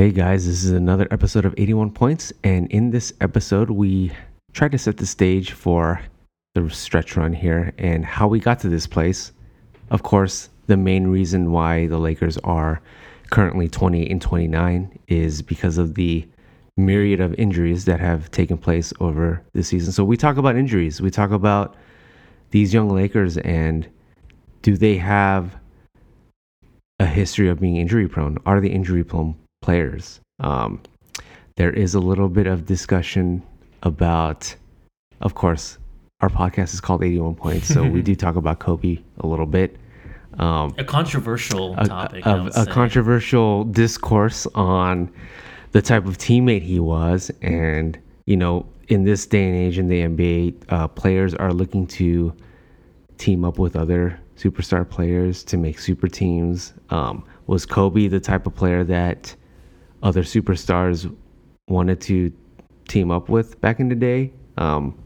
Hey guys, this is another episode of 81 Points, and in this episode, we try to set the stage for the stretch run here and how we got to this place. Of course, the main reason why the Lakers are currently 28 and 29 is because of the myriad of injuries that have taken place over the season. So we talk about injuries, we talk about these young Lakers and do they have a history of being injury prone? Are they injury prone players? Um, there is a little bit of discussion about, of course, our podcast is called 81 Points, so we do talk about Kobe a little bit. Um, a controversial topic. A, a, a controversial discourse on the type of teammate he was. And, you know, in this day and age in the NBA, uh, players are looking to team up with other superstar players to make super teams. Um, was Kobe the type of player that other superstars wanted to team up with back in the day? Um,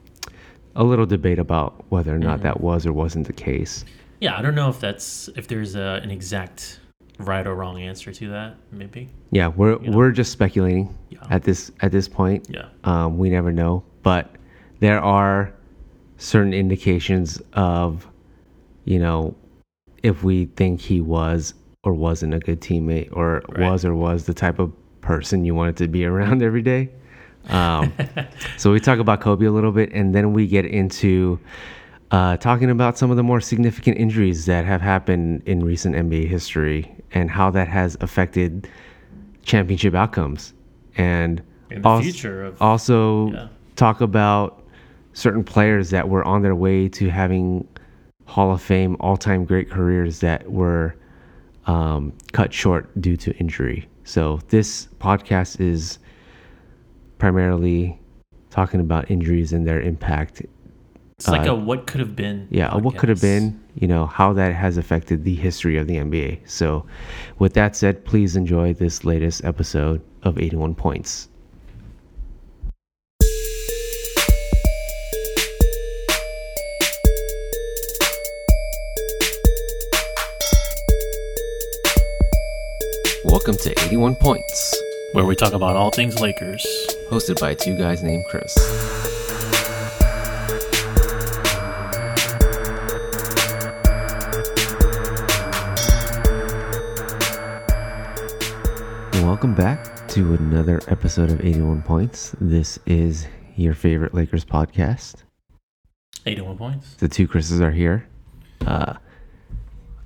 a little debate about whether or not mm. that was or wasn't the case. Yeah, I don't know if that's if there's a, an exact right or wrong answer to that. Maybe. Yeah, we're you know? we're just speculating yeah. at this at this point. Yeah. Um, we never know, but there are certain indications of you know, if we think he was or wasn't a good teammate or right. was or was the type of person you wanted to be around every day. Um, so we talk about Kobe a little bit, and then we get into uh, talking about some of the more significant injuries that have happened in recent NBA history and how that has affected championship outcomes. And in the also, future of, also yeah. talk about certain players that were on their way to having Hall of Fame, all time great careers that were um, cut short due to injury. So, this podcast is primarily talking about injuries and their impact. It's like uh, a what could have been. Yeah, podcast. what could have been, you know, how that has affected the history of the NBA. So, with that said, please enjoy this latest episode of 81 Points. Welcome to 81 Points, where we talk about all things Lakers. Hosted by two guys named Chris. Welcome back to another episode of 81 Points. This is your favorite Lakers podcast. 81 points. The two Chris's are here. Uh,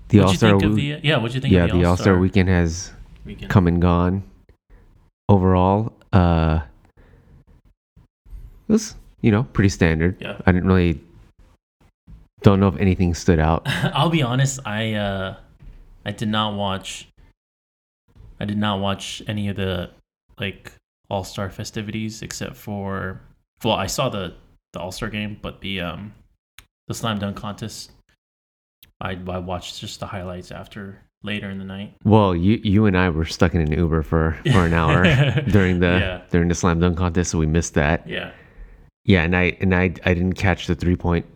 the All Star. Yeah, what you think? Yeah, the All Star weekend has weekend. come and gone. Overall, uh, it was you know pretty standard. Yeah. I didn't really don't know if anything stood out. I'll be honest. I uh, I did not watch. I did not watch any of the like All Star festivities except for well, I saw the the All Star game, but the um the slam dunk contest. I I watched just the highlights after later in the night. Well, you you and I were stuck in an Uber for for an hour during the yeah. during the slam dunk contest, so we missed that. Yeah. Yeah, and I and I I didn't catch the three point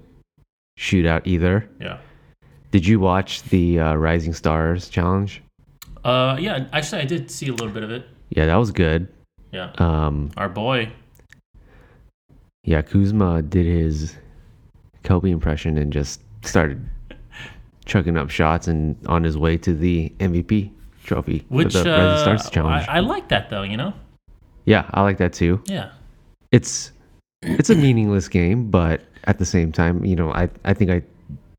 shootout either. Yeah. Did you watch the uh, Rising Stars challenge? Uh, yeah. Actually, I did see a little bit of it. Yeah, that was good. Yeah. Um, our boy. Yeah, Kuzma did his Kobe impression and just started chucking up shots and on his way to the MVP trophy. Which the uh, Starts challenge. I, I like that though, you know. Yeah, I like that too. Yeah. It's it's a meaningless game, but at the same time, you know, I I think I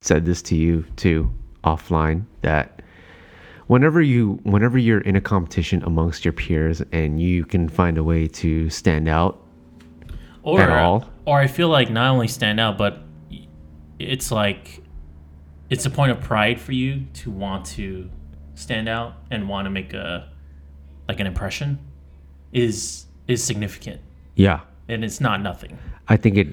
said this to you too offline that whenever you whenever you're in a competition amongst your peers and you can find a way to stand out or, at all or I feel like not only stand out but it's like it's a point of pride for you to want to stand out and want to make a like an impression is is significant. Yeah. And it's not nothing. I think it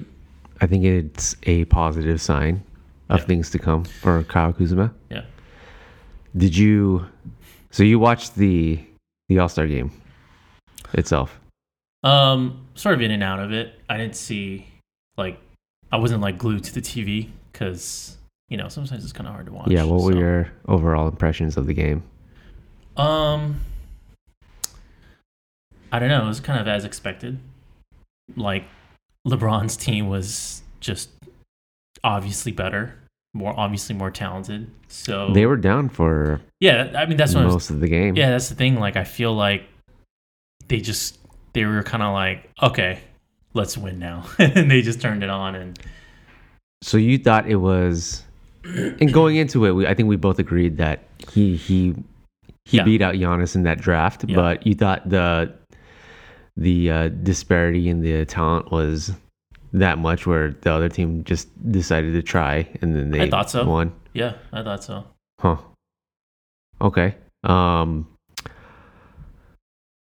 I think it's a positive sign of yeah. things to come for Kyle Kuzma. Yeah. Did you so you watched the the All-Star game itself? Um sort of in and out of it. I didn't see like I wasn't like glued to the TV cuz you know, sometimes it's kind of hard to watch. Yeah, what were your overall impressions of the game? Um, I don't know. It was kind of as expected. Like LeBron's team was just obviously better, more obviously more talented. So They were down for yeah, I mean that's what was, most of the game. yeah, that's the thing. Like I feel like they just they were kind of like okay, let's win now, and they just turned it on and So you thought it was, and going into it, we, I think we both agreed that he he he Yeah. beat out Giannis in that draft, Yeah. but you thought the the uh, disparity in the talent was that much where the other team just decided to try and then they I thought so. won. yeah, I thought so. Huh. Okay. Um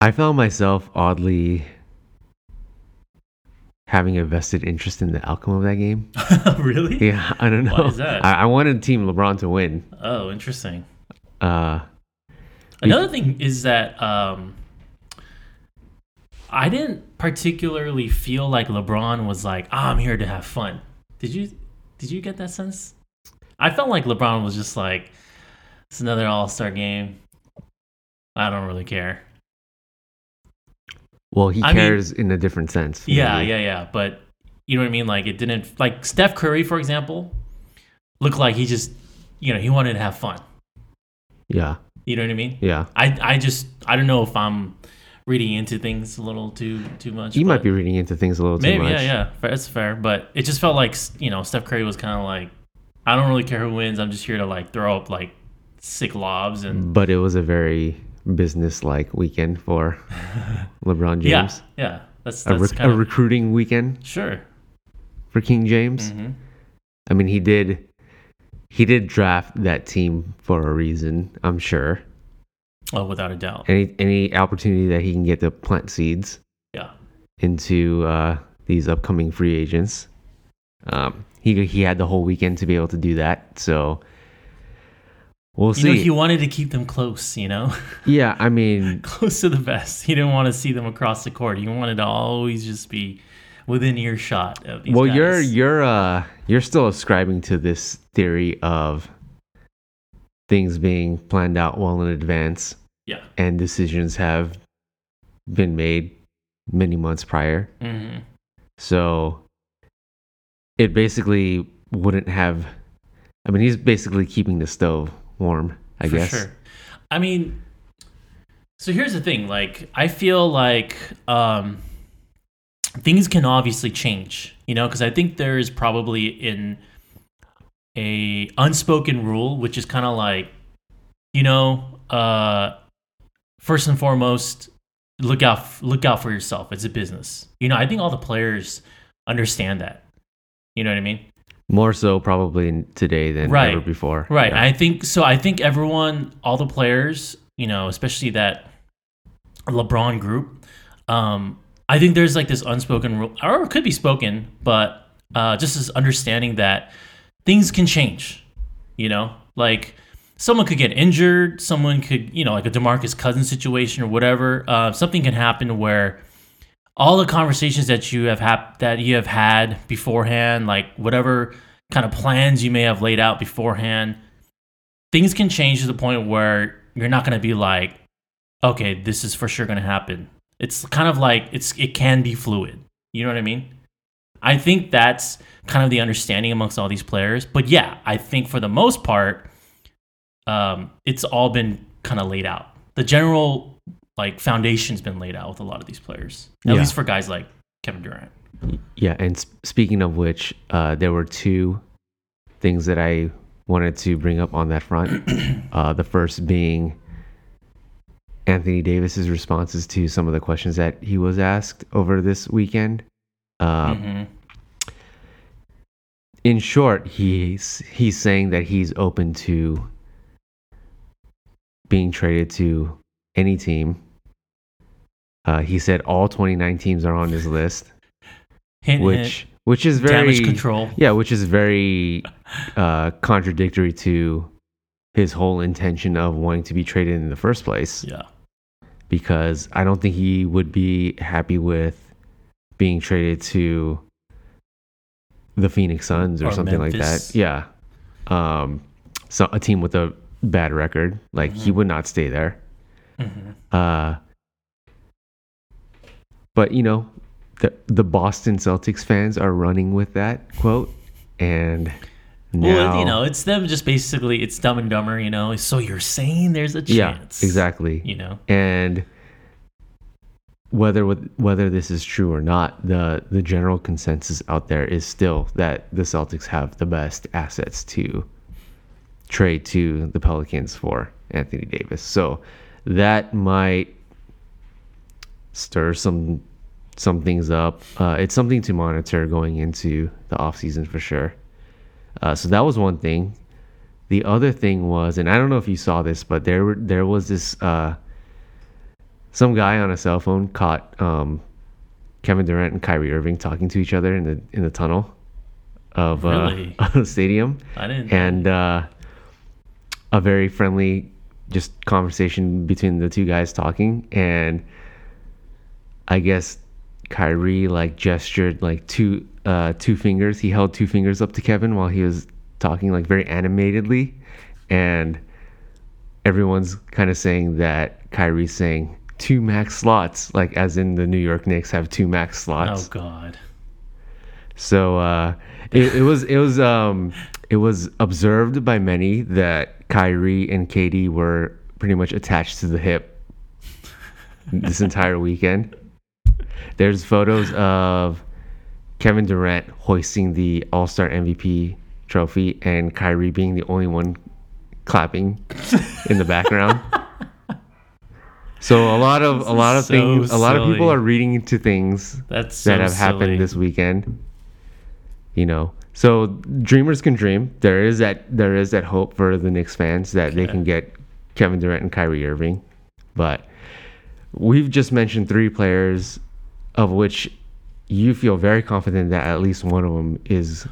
I found myself oddly having a vested interest in the outcome of that game. really? Yeah, I don't know. Why is that? I, I wanted Team LeBron to win. Oh, interesting. Uh Another thing is that um, I didn't particularly feel like LeBron was like, ah, "I'm here to have fun." Did you? Did you get that sense? I felt like LeBron was just like, "It's another All Star game. I don't really care." Well, he I mean- cares in a different sense. Yeah, yeah, yeah. But you know what I mean? Like it didn't. Like Steph Curry, for example, looked like he just, you know, he wanted to have fun. Yeah. You know what I mean? Yeah. I, I just, I don't know if I'm reading into things a little too, too much. You might be reading into things a little Maybe, too much. yeah, yeah. Fair- It's fair, but it just felt like you know Steph Curry was kind of like, I don't really care who wins. I'm just here to like throw up like sick lobs and But it was a very business like weekend for LeBron James. yeah. That's A, that's rec- kind a recruiting weekend sure. for King James. hmm I mean, he did he did draft that team for a reason, I'm sure. Oh, without a doubt. Any any opportunity that he can get to plant seeds Yeah, into uh, these upcoming free agents, um, he he had the whole weekend to be able to do that. So we'll you know he wanted to keep them close. You know, yeah, I mean, close to the best. He didn't want to see them across the court. He wanted to always just be within earshot of these well, guys. you're you're uh you're still ascribing to this theory of things being planned out well in advance yeah. and decisions have been made many months prior. hmm So it basically wouldn't have. I mean, he's basically keeping the stove warm. I for guess. sure. I mean, so here's the thing. Like, I feel like um, things can obviously change. You know, because I think there is probably in a unspoken rule, which is kind of like, you know, uh, first and foremost, look out look out for yourself. It's a business. You know, I think all the players understand that. You know what I mean? More so probably today than Right. ever before. Right. Yeah. I think so. I think everyone, all the players, you know, especially that LeBron group, um, I think there's like this unspoken rule, or it could be spoken, but uh, just this understanding that things can change. You know, like someone could get injured, someone could, you know, like a Demarcus Cousins situation or whatever. Uh, something can happen where all the conversations that you have hap- that you have had beforehand, like whatever kind of plans you may have laid out beforehand, things can change to the point where you're not going to be like, okay, this is for sure going to happen. It's kind of like it's it can be fluid. You know what I mean? I think that's kind of the understanding amongst all these players. But yeah, I think for the most part, um, it's all been kind of laid out. The general like foundation's been laid out with a lot of these players, at Yeah. least for guys like Kevin Durant. Yeah, and speaking of which, uh, there were two things that I wanted to bring up on that front. uh, the first being Anthony Davis's responses to some of the questions that he was asked over this weekend. Uh, Mhm. In short, he's he's saying that he's open to being traded to any team. Uh, he said all 29 teams are on his list, Hint, which hint, which is very damage control. Yeah, which is very uh, contradictory to his whole intention of wanting to be traded in the first place. Yeah. Because I don't think he would be happy with being traded to the Phoenix Suns or, Or something like that. Yeah, um, so a team with a bad record, like he Mhm. would not stay there. hmm Uh, but you know, the the Boston Celtics fans are running with that quote, and now Well, you know, it's them just basically it's Dumb and Dumber. You know, so you're saying there's a chance, yeah, exactly. You know, and whether whether this is true or not, the the general consensus out there is still that the Celtics have the best assets to trade to the Pelicans for Anthony Davis. So that might stir some some things up. Uh, it's something to monitor going into the offseason for sure. Uh, so that was one thing. The other thing was, and I don't know if you saw this, but there were, there was this uh, some guy on a cell phone caught um, Kevin Durant and Kyrie Irving talking to each other in the in the tunnel of Really? uh, the stadium, I didn't. and uh, a very friendly just conversation between the two guys talking, and I guess Kyrie like gestured like two uh, two fingers. He held two fingers up to Kevin while he was talking like very animatedly, and everyone's kind of saying that Kyrie's saying two max slots, like as in the New York Knicks have two max slots. oh God. So uh, it, it was it was um, it was observed by many that Kyrie and KD were pretty much attached to the hip this entire weekend. There's photos of Kevin Durant hoisting the All Star MVP trophy and Kyrie being the only one clapping in the background. So a lot of a lot of so things, a lot of people are reading into things That's so that have silly. happened this weekend. You know, so dreamers can dream. There is that there is that hope for the Knicks fans that they can get Kevin Durant and Kyrie Irving, but we've just mentioned three players, of which you feel very confident that at least one of them is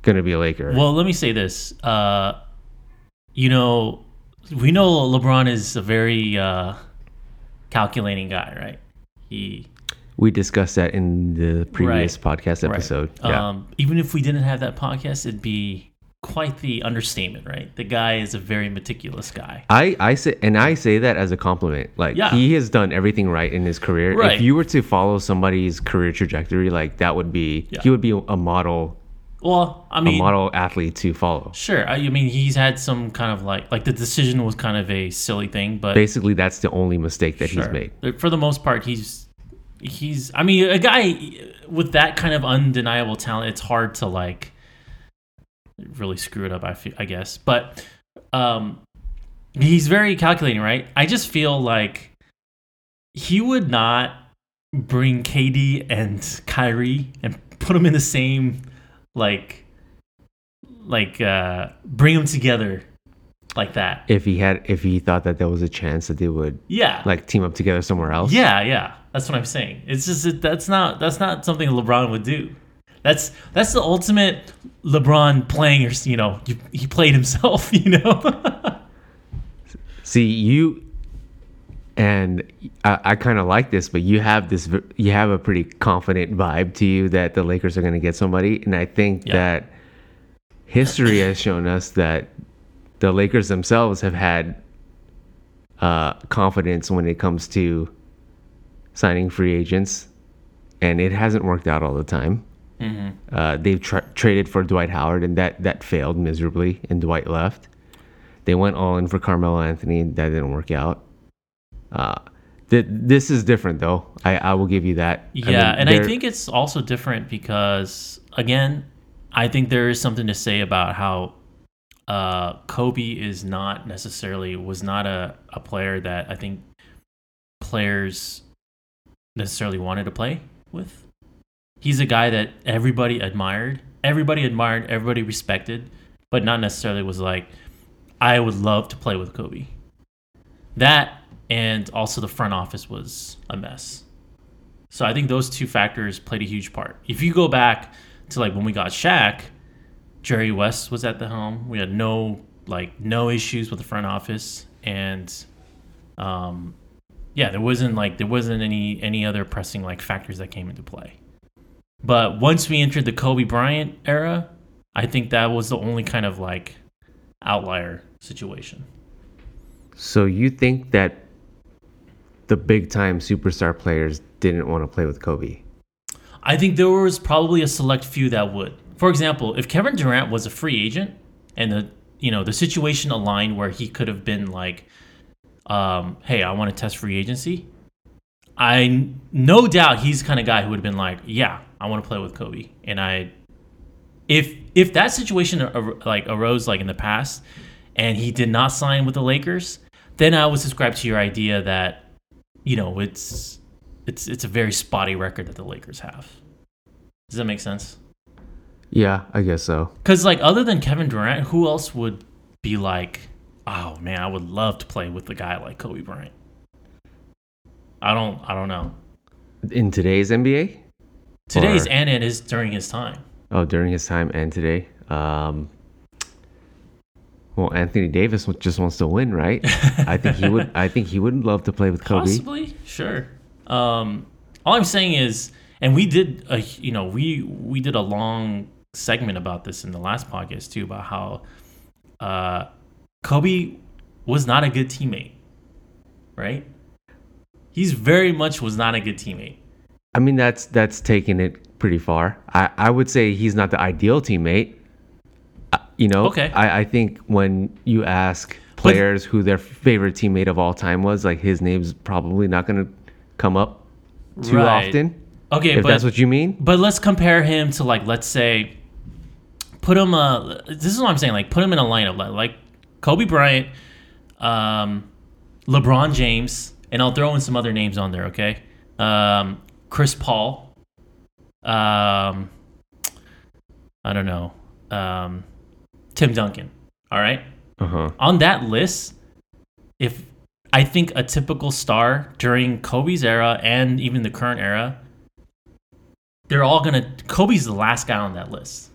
going to be a Laker. Well, let me say this. Uh, you know, we know LeBron is a very uh, calculating guy, right? He we discussed that in the previous podcast right. episode. Yeah. Um, even if we didn't have that podcast, it'd be quite the understatement, right? The guy is a very meticulous guy. I, I say and I say that as a compliment. Like Yeah. he has done everything right in his career. Right. If you were to follow somebody's career trajectory, like that would be Yeah. he would be a model Well, I a mean, model athlete to follow. sure. I, I mean, he's had some kind of like like the decision was kind of a silly thing, but Basically, that's the only mistake that he's made. For the most part, he's he's. I mean, a guy with that kind of undeniable talent, it's hard to like really screw it up. I feel, I guess, but um, he's very calculating, right? I just feel like he would not bring KD and Kyrie and put them in the same like like uh bring them together like that. If he had, if he thought that there was a chance that they would Yeah. like team up together somewhere else. Yeah, yeah. That's what I'm saying. It's just that's not that's not something LeBron would do. That's that's the ultimate LeBron playing. Or you know, he, he played himself. You know. See you, and I, I kind of like this, but you have this. You have a pretty confident vibe to you that the Lakers are going to get somebody, and I think Yeah. that history has shown us that the Lakers themselves have had uh, confidence when it comes to signing free agents, and it hasn't worked out all the time. Uh, they've tra- traded for Dwight Howard, and that that failed miserably, and Dwight left. They went all in for Carmelo Anthony, and that didn't work out. Uh, th- this is different, though. I, I will give you that. I Yeah, mean, and I think it's also different because again, I think there is something to say about how uh, Kobe is not necessarily was not a, a player that I think players necessarily wanted to play with. He's a guy that everybody admired, everybody admired, everybody respected, but not necessarily was like, I would love to play with Kobe. That and also the front office was a mess. So I think those two factors played a huge part. If you go back to like when we got Shaq, Jerry West was at the helm. We had no like no issues with the front office, and um, yeah, there wasn't like there wasn't any any other pressing like factors that came into play. But once we entered the Kobe Bryant era, I think that was the only kind of like outlier situation. So you think that the big time superstar players didn't want to play with Kobe. I think there was probably a select few that would. For example, if Kevin Durant was a free agent and the you know the situation aligned where he could have been like, um, "Hey, I want to test free agency," I no doubt he's the kind of guy who would have been like, "Yeah, I want to play with Kobe," and I, if if that situation ar- like arose like in the past, and he did not sign with the Lakers, then I would subscribe to your idea that, you know, it's it's it's a very spotty record that the Lakers have. Does that make sense? Yeah, I guess so. Because like other than Kevin Durant, who else would be like, oh man, I would love to play with a guy like Kobe Bryant. I don't I don't know. In today's NBA? Today's Or- and it is during his time. Oh, during his time and today. Um, well, Anthony Davis just wants to win, right? I think he would. I think he would love to play with Kobe. Possibly, sure. Um, all I'm saying is, and we did a, you know, we we did a long segment about this in the last podcast too, about how uh, Kobe was not a good teammate, right? He's very much was not a good teammate. I mean, that's that's taking it pretty far. I, I would say he's not the ideal teammate. Uh, You know, Okay. I, I think when you ask players who their favorite teammate of all time was, like his name's probably not going to come up too Right. often. Okay, If but that's what you mean. But let's compare him to like let's say put him uh this is what I'm saying like put him in a lineup like, like Kobe Bryant, um, LeBron James, and I'll throw in some other names on there, okay? Um, Chris Paul, um, I don't know, um, Tim Duncan. All right, Uh huh. on that list, if I think a typical star during Kobe's era and even the current era, they're all gonna. Kobe's the last guy on that list.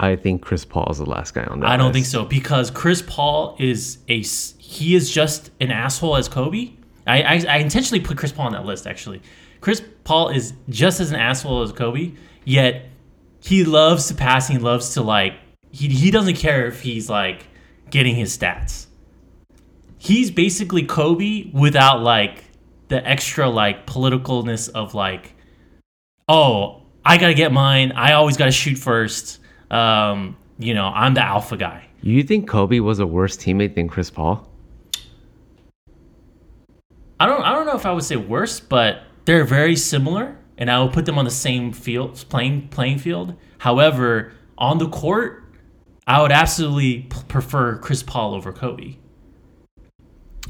I think Chris Paul is the last guy on that. List. I don't list. think so because Chris Paul is a he is just an asshole as Kobe. I, I I intentionally put Chris Paul on that list actually. Chris Paul is just as an asshole as Kobe, yet he loves to pass. He loves to like he he doesn't care if he's like getting his stats. He's basically Kobe without like the extra like politicalness of like, oh, I gotta get mine. I always gotta shoot first. Um, you know, I'm the alpha guy. You think Kobe was a worse teammate than Chris Paul? I don't I don't know if I would say worse, but they're very similar, and I would put them on the same field playing playing field. However, on the court, I would absolutely p- prefer Chris Paul over Kobe,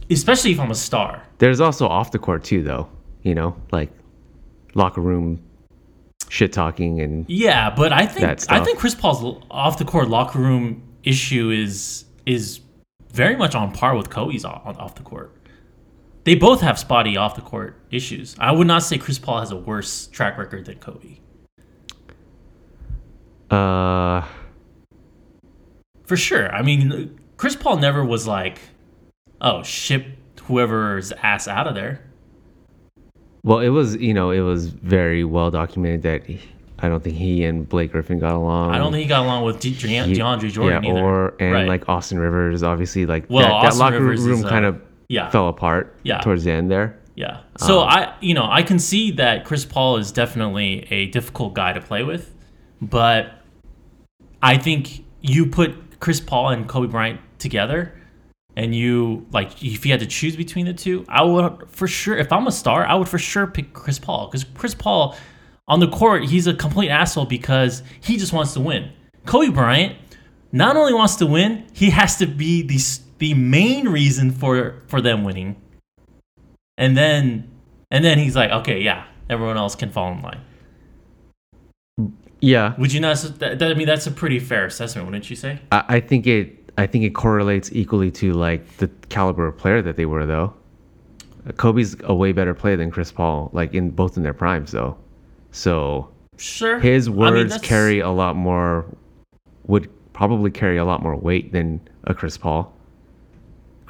especially if I'm a star. There's also off the court too, though. You know, like locker room shit talking and Yeah, but I think I think Chris Paul's off the court locker room issue is is very much on par with Kobe's off, off the court. They both have spotty off the court issues. I would not say Chris Paul has a worse track record than Kobe. uh For sure. I mean, Chris Paul never was like, "Oh, ship whoever's ass out of there." well, it was you know it was very well documented that he, I don't think he and Blake Griffin got along. I don't think he got along with De- De- DeAndre Jordan yeah, either. or and Right. like Austin Rivers, obviously like Well, that, that locker Rivers room is, kind of yeah, fell apart Yeah. towards the end there. yeah. So Um, I, you know, I can see that Chris Paul is definitely a difficult guy to play with, but I think you put Chris Paul and Kobe Bryant together, and you like if you had to choose between the two, I would for sure. If I'm a star, I would for sure pick Chris Paul because Chris Paul on the court, he's a complete asshole because he just wants to win. Kobe Bryant not only wants to win, he has to be the the main reason for for them winning. And then and then he's like, okay, yeah, everyone else can fall in line. Yeah, Would you not? That, that, I mean, that's a pretty fair assessment, wouldn't you say? I, I think it. I think it correlates equally to like the caliber of player that they were, though. Kobe's a way better player than Chris Paul, like in both in their primes, though. So Sure. his I mean, words carry a lot more, would probably carry a lot more weight than a Chris Paul.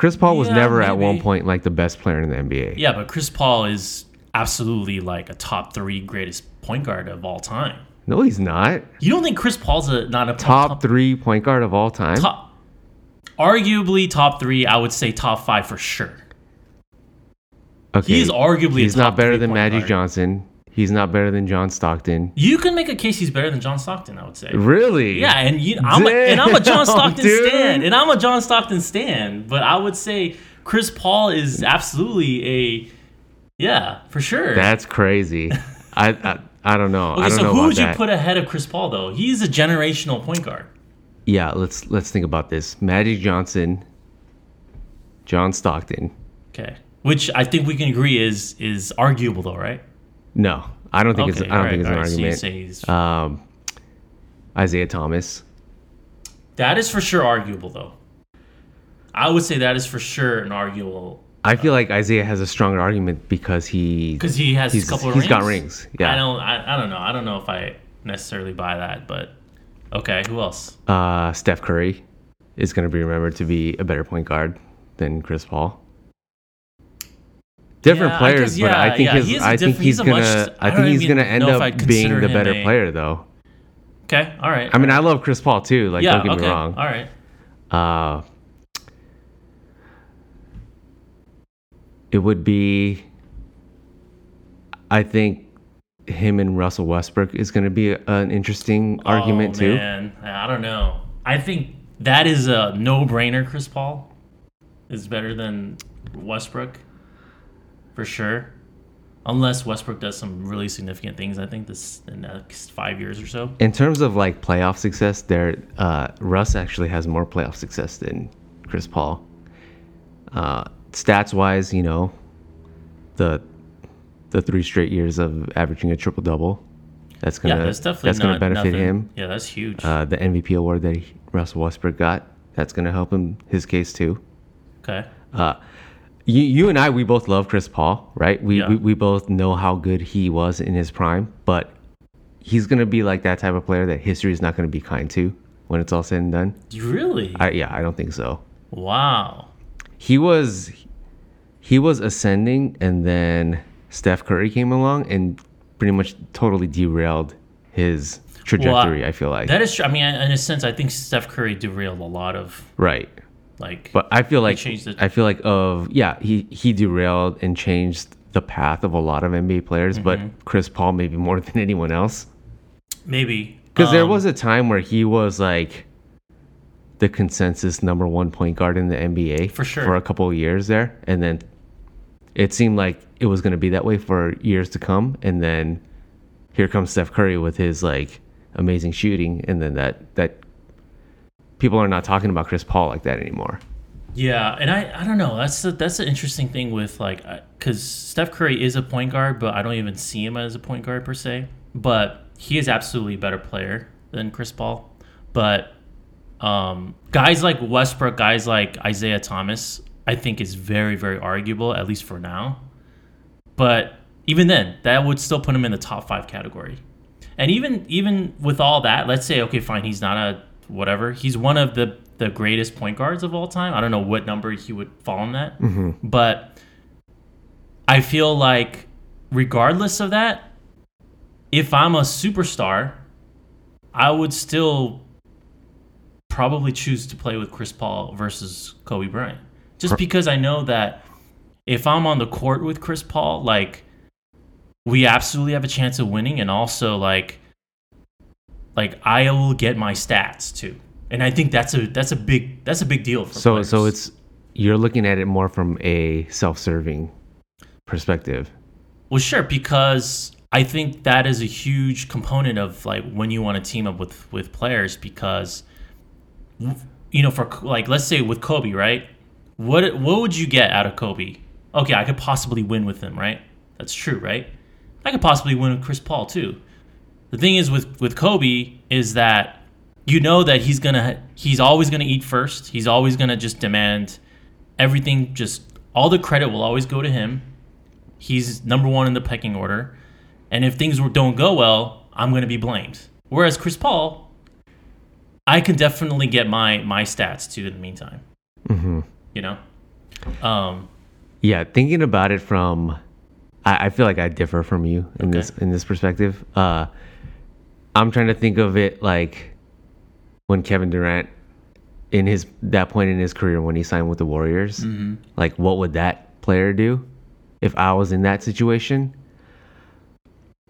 Chris Paul was Yeah, never at one point like the best player in the NBA. Yeah, but Chris Paul is absolutely like a top three greatest point guard of all time. No, he's not. You don't think Chris Paul's a not a Top three point guard of all time. top arguably top three? I would say top five for sure. Okay, He is arguably he's not better than Magic guard. Johnson. He's not better than John Stockton. You can make a case he's better than John Stockton. I would say. Really? Yeah, and you, I'm a, and I'm a John Stockton dude. stan, and I'm a John Stockton stan. But I would say Chris Paul is absolutely a, yeah, for sure. That's crazy. I, I I don't know. I okay, don't so know who would you that. put ahead of Chris Paul though? He's a generational point guard. yeah, let's let's think about this. Magic Johnson, John Stockton. Okay, which I think we can agree is is arguable though, right? No, I don't think okay, it's I don't alright, think it's an so you argument. he's- um, Isiah Thomas. that is for sure arguable though. I would say that is for sure an arguable I feel like Isaiah has a stronger argument because he because he has he's, a couple of he's rings. got rings. Yeah. I don't. I, I don't know. I don't know if I necessarily buy that, but okay. Who else? Uh, Steph Curry is going to be remembered to be a better point guard than Chris Paul. Different Yeah, I players, guess- but I think yeah, his, is think he's he's gonna much- I I think he's gonna end up being the better a- player though. Okay. All right. I mean, I love Chris Paul too. Like, yeah. don't get okay. me wrong. All right. Uh, it would be, I think, him and Russell Westbrook is going to be a- an interesting argument oh, too. Man, I don't know. I think that is a no-brainer. Chris Paul is better than Westbrook for sure. Unless Westbrook does some really significant things, I think this in the next five years or so. In terms of like playoff success, there, uh, Russ actually has more playoff success than Chris Paul. Uh, stats wise, you know, the the three straight years of averaging a triple double, that's gonna yeah, that's definitely that's gonna benefit nothing. him. Yeah, that's huge. Uh, the MVP award that he, Russell Westbrook got, that's gonna help him his case too. okay. Uh, you, you and I, we both love Chris Paul, right? We, Yeah. we we both know how good he was in his prime, but he's gonna be like that type of player that history is not gonna be kind to when it's all said and done. Really? I, yeah, I don't think so. wow. He was he was ascending, and then Steph Curry came along and pretty much totally derailed his trajectory. I feel like That is true. I mean, in a sense, I think Steph Curry derailed a lot of right. Like. But I feel like it. I feel like of yeah, he he derailed and changed the path of a lot of NBA players, Mm-hmm. but Chris Paul maybe more than anyone else. maybe Because there Um, was a time where he was like the consensus number one point guard in the NBA For sure. for a couple of years there, and then it seemed like it was going to be that way for years to come, and then here comes Steph Curry with his like amazing shooting, and then that that people are not talking about Chris Paul like that anymore. Yeah, and I I don't know. That's the, that's the interesting thing with like because Steph Curry is a point guard, but I don't even see him as a point guard per se. But he is absolutely a better player than Chris Paul. But um, guys like Westbrook, guys like Isiah Thomas, I think is very very arguable at least for now. But even then, that would still put him in the top five category. And even even with all that, let's say okay, fine, he's not a whatever. He's one of the the greatest point guards of all time. I don't know what number he would fall in that, mm-hmm. but I feel like regardless of that, if I'm a superstar, I would still probably choose to play with Chris Paul versus Kobe Bryant. Just because I know that if I'm on the court with Chris Paul, like we absolutely have a chance of winning and also like like I will get my stats too. And I think that's a that's a big that's a big deal for So players. so it's you're looking at it more from a self-serving perspective. Well, sure, because I think that is a huge component of like when you want to team up with with players because you know for like let's say with Kobe, right? What what would you get out of Kobe? Okay, I could possibly win with him, right? That's true, right? I could possibly win with Chris Paul too. The thing is with with Kobe is that you know that he's gonna he's always gonna eat first. He's always gonna just demand everything. Just all the credit will always go to him. He's number one in the pecking order, and if things don't go well, I'm gonna be blamed. Whereas Chris Paul, I can definitely get my my stats too in the meantime. hmm You know, um, Yeah, thinking about it from, I, I feel like I differ from you in Okay. this in this perspective. Uh, I'm trying to think of it like when Kevin Durant, in his that point in his career when he signed with the Warriors, Mm-hmm. like what would that player do? if I was in that situation.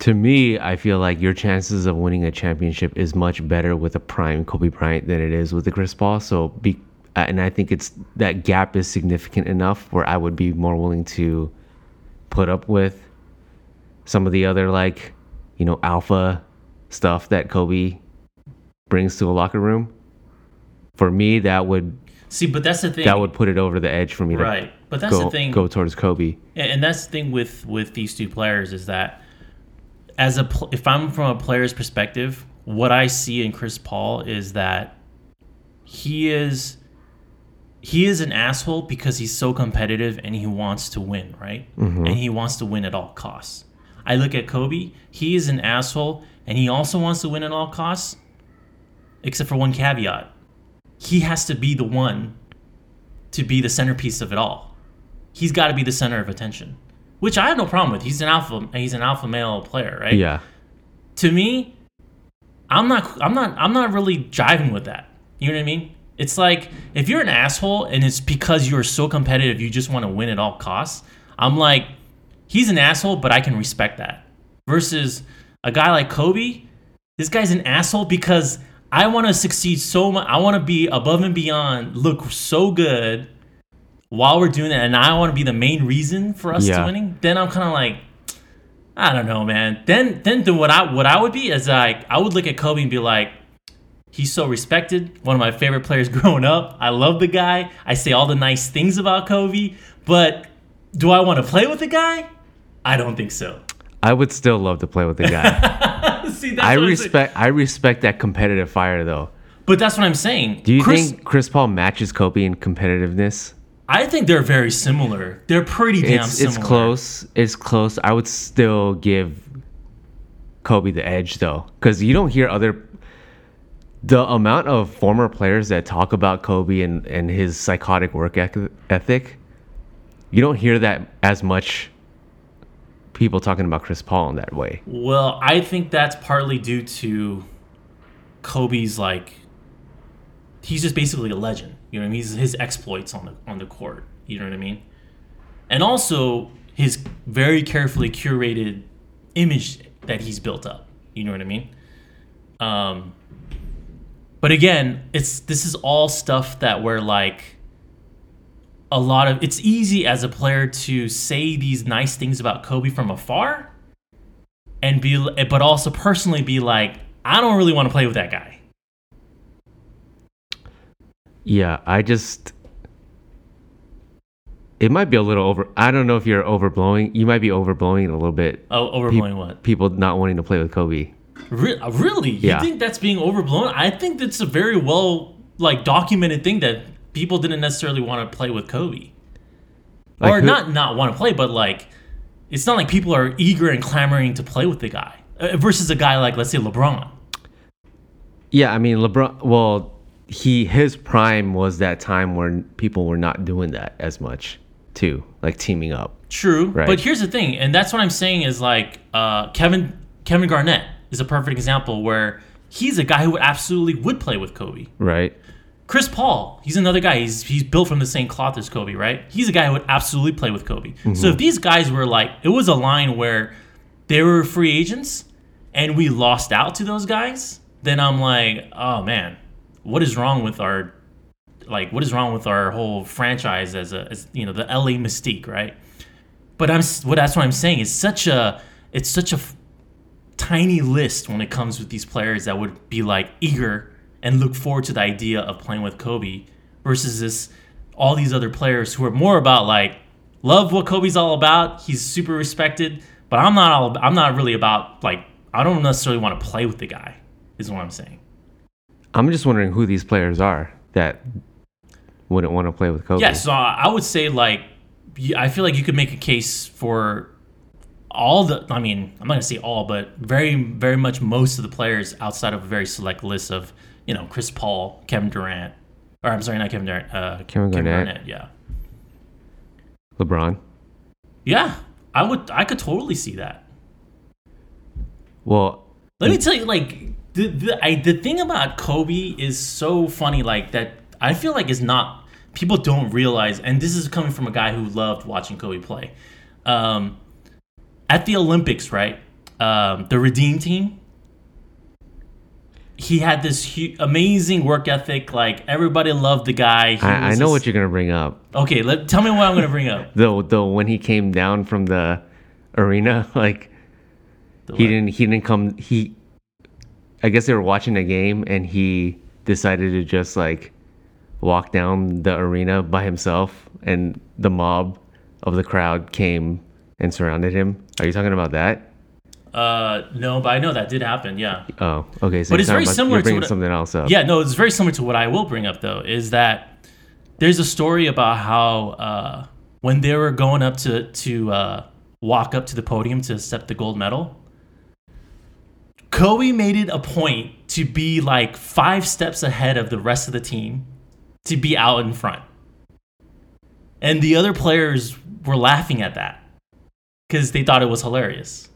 To me, I feel like your chances of winning a championship is much better with a prime Kobe Bryant than it is with a Chris Paul. So be uh, and I think it's that gap is significant enough where I would be more willing to put up with some of the other like, you know, alpha stuff that Kobe brings to a locker room. For me, that would See, but that's the thing. that would put it over the edge for me right. to But that's go the thing. go towards Kobe. And that's the thing with with these two players is that as a pl- if I'm from a player's perspective, what I see in Chris Paul is that he is he is an asshole because he's so competitive and he wants to win, right? Mm-hmm. And he wants to win at all costs. I look at Kobe, he is an asshole and he also wants to win at all costs, except for one caveat. He has to be the one to be the centerpiece of it all he's got to be the center of attention, which I have no problem with. He's an alpha. He's an alpha male player, right? Yeah. To me, I'm not. I'm not. I'm not really jiving with that. You know what I mean? It's like if you're an asshole and it's because you're so competitive, you just want to win at all costs. I'm like, he's an asshole, but I can respect that. Versus a guy like Kobe, this guy's an asshole because I want to succeed so much. I want to be above and beyond, look so good while we're doing that, and I want to be the main reason for us to winning. Then I'm kind of like, I don't know, man. Then then the, what I what I would be is like I would look at Kobe and be like, he's so respected, one of my favorite players growing up. I love the guy. I say all the nice things about Kobe, but do I want to play with the guy? I don't think so. I would still love to play with the guy. See, that's I what I'm saying. respect I respect that competitive fire though. but that's what I'm saying. Do you Chris, think Chris Paul matches Kobe in competitiveness? I think they're very similar. They're pretty damn It's similar. it's close. It's close. I would still give Kobe the edge though, because you don't hear other. The amount of former players that talk about Kobe and, and his psychotic work ethic, you don't hear that as much. People talking about Chris Paul in that way. Well, I think that's partly due to Kobe's like he's just basically a legend. You know what I mean? He's his exploits on the on the court. You know what I mean? And also his very carefully curated image that he's built up. You know what I mean? Um but again, it's this is all stuff that we're like a lot of it's easy as a player to say these nice things about Kobe from afar and be but also personally be like I don't really want to play with that guy. Yeah, I just. It might be a little over. I don't know if you're overblowing. You might be overblowing it a little bit. Oh, overblowing what? People not wanting to play with Kobe. Re- really? Yeah. You think that's being overblown? I think that's a very well like documented thing that people didn't necessarily want to play with Kobe. Like or who- not not want to play, but like it's not like people are eager and clamoring to play with the guy uh, versus a guy like let's say LeBron. Yeah, I mean LeBron. Well, he his prime was that time when people were not doing that as much, too, like teaming up. True, Right. but here's the thing, and that's what I'm saying is like uh, Kevin Kevin Garnett is a perfect example where he's a guy who absolutely would play with Kobe. Right. Chris Paul, he's another guy. He's he's built from the same cloth as Kobe, right? He's a guy who would absolutely play with Kobe. So mm-hmm. if these guys were like, it was a line where they were free agents and we lost out to those guys, then I'm like, oh man, what is wrong with our like what is wrong with our whole franchise as a as you know the LA Mystique, right? But I'm what that's what I'm saying. It's such a it's such a tiny list when it comes with these players that would be like eager and look forward to the idea of playing with Kobe versus this all these other players who are more about like love what Kobe's all about. He's super respected, but I'm not all I'm not really about like I don't necessarily want to play with the guy. Is what I'm saying. I'm just wondering who these players are that wouldn't want to play with Kobe. Yeah, so I would say like I feel like you could make a case for all the I mean, I'm not gonna say all, but very very much most of the players outside of a very select list of, you know, Chris Paul, Kevin Durant, or I'm sorry, not Kevin Durant, uh Kevin Garnett. yeah. LeBron. Yeah. I would I could totally see that. Well, Let me tell you, like the the I, the thing about Kobe is so funny, like that. I feel like is not people don't realize, and this is coming from a guy who loved watching Kobe play. Um, at the Olympics, right? Um, the Redeem team. He had this hu- amazing work ethic. Like everybody loved the guy. He I, I know this- what you're gonna bring up. Okay, let tell me what I'm gonna bring up. Though, though, when he came down from the arena, like The he didn't, he didn't come. He, I guess they were watching a game, and he decided to just like walk down the arena by himself, and the mob of the crowd came and surrounded him. Are you talking about that? Uh, no, but I know that did happen. Yeah. Oh, okay. So But it's very about- similar to what- something else up. Yeah, no, it's very similar to what I will bring up though. Is that there's a story about how uh, when they were going up to to uh, walk up to the podium to accept the gold medal, Kobe made it a point to be like five steps ahead of the rest of the team, to be out in front, and the other players were laughing at that because they thought it was hilarious.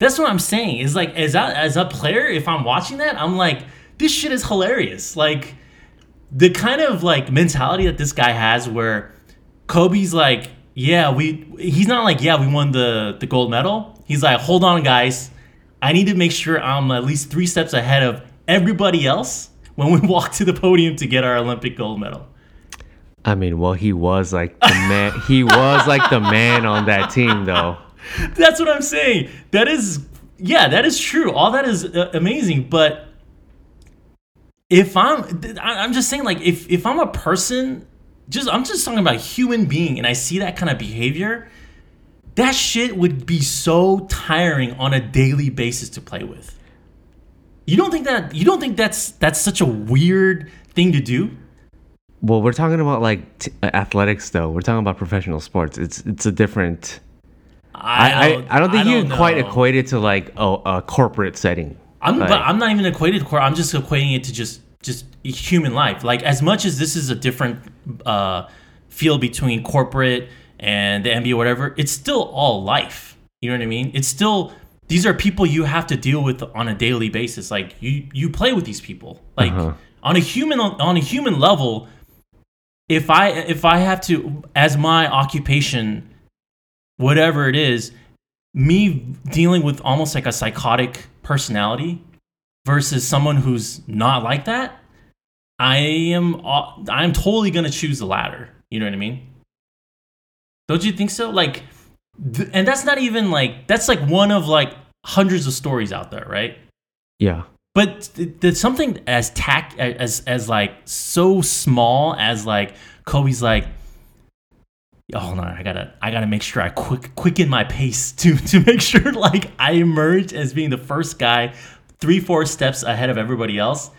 That's what I'm saying. Is like as a, as a player, if I'm watching that, I'm like, this shit is hilarious. Like the kind of like mentality that this guy has, where Kobe's like, yeah, we. He's not like, yeah, we won the the gold medal. He's like, hold on, guys, I need to make sure I'm at least three steps ahead of everybody else when we walk to the podium to get our Olympic gold medal. I mean, well, he was like the man. he was like the man on that team, though. That's what I'm saying. That is, yeah, that is true. All that is uh, amazing. But if I'm, I'm just saying, like, if if I'm a person, just I'm just talking about human being, and I see that kind of behavior, that shit would be so tiring on a daily basis to play with. You don't think that? You don't think that's that's such a weird thing to do? Well, we're talking about like t- athletics, though. We're talking about professional sports. It's it's a different. I I, I don't think you can quite know. equate it to like a, a corporate setting. I'm Like- but I'm not even equated to core. I'm just equating it to just just human life. Like as much as this is a different uh, field between corporate and the NBA, or whatever, it's still all life. You know what I mean? It's still these are people you have to deal with on a daily basis. Like you you play with these people. Like Uh-huh. on a human on a human level, if I if I have to as my occupation, whatever it is, me dealing with almost like a psychotic personality versus someone who's not like that, I am uh, I'm totally gonna choose the latter. You know what I mean? Don't you think so? Like, th- and that's not even like that's like one of like hundreds of stories out there, right? Yeah. But th- there's something as tack as as like so small as like Kobe's like, Oh, hold on, I gotta I gotta make sure I quick quicken my pace to to make sure like I emerge as being the first guy, three four steps ahead of everybody else.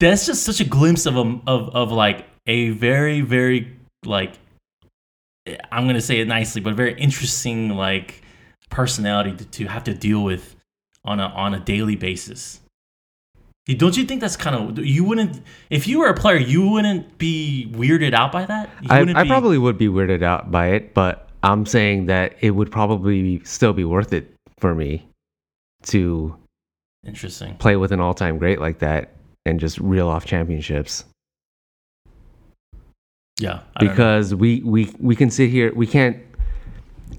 That's just such a glimpse of a of of like a very very like I'm gonna say it nicely, but very interesting like personality to, to have to deal with on a on a daily basis. Don't you think that's kind of you wouldn't if you were a player you wouldn't be weirded out by that? You I, I be- probably would be weirded out by it, but I'm saying that it would probably still be worth it for me to interesting. play with an all-time great like that and just reel off championships. Yeah, I because we, we we can sit here we can't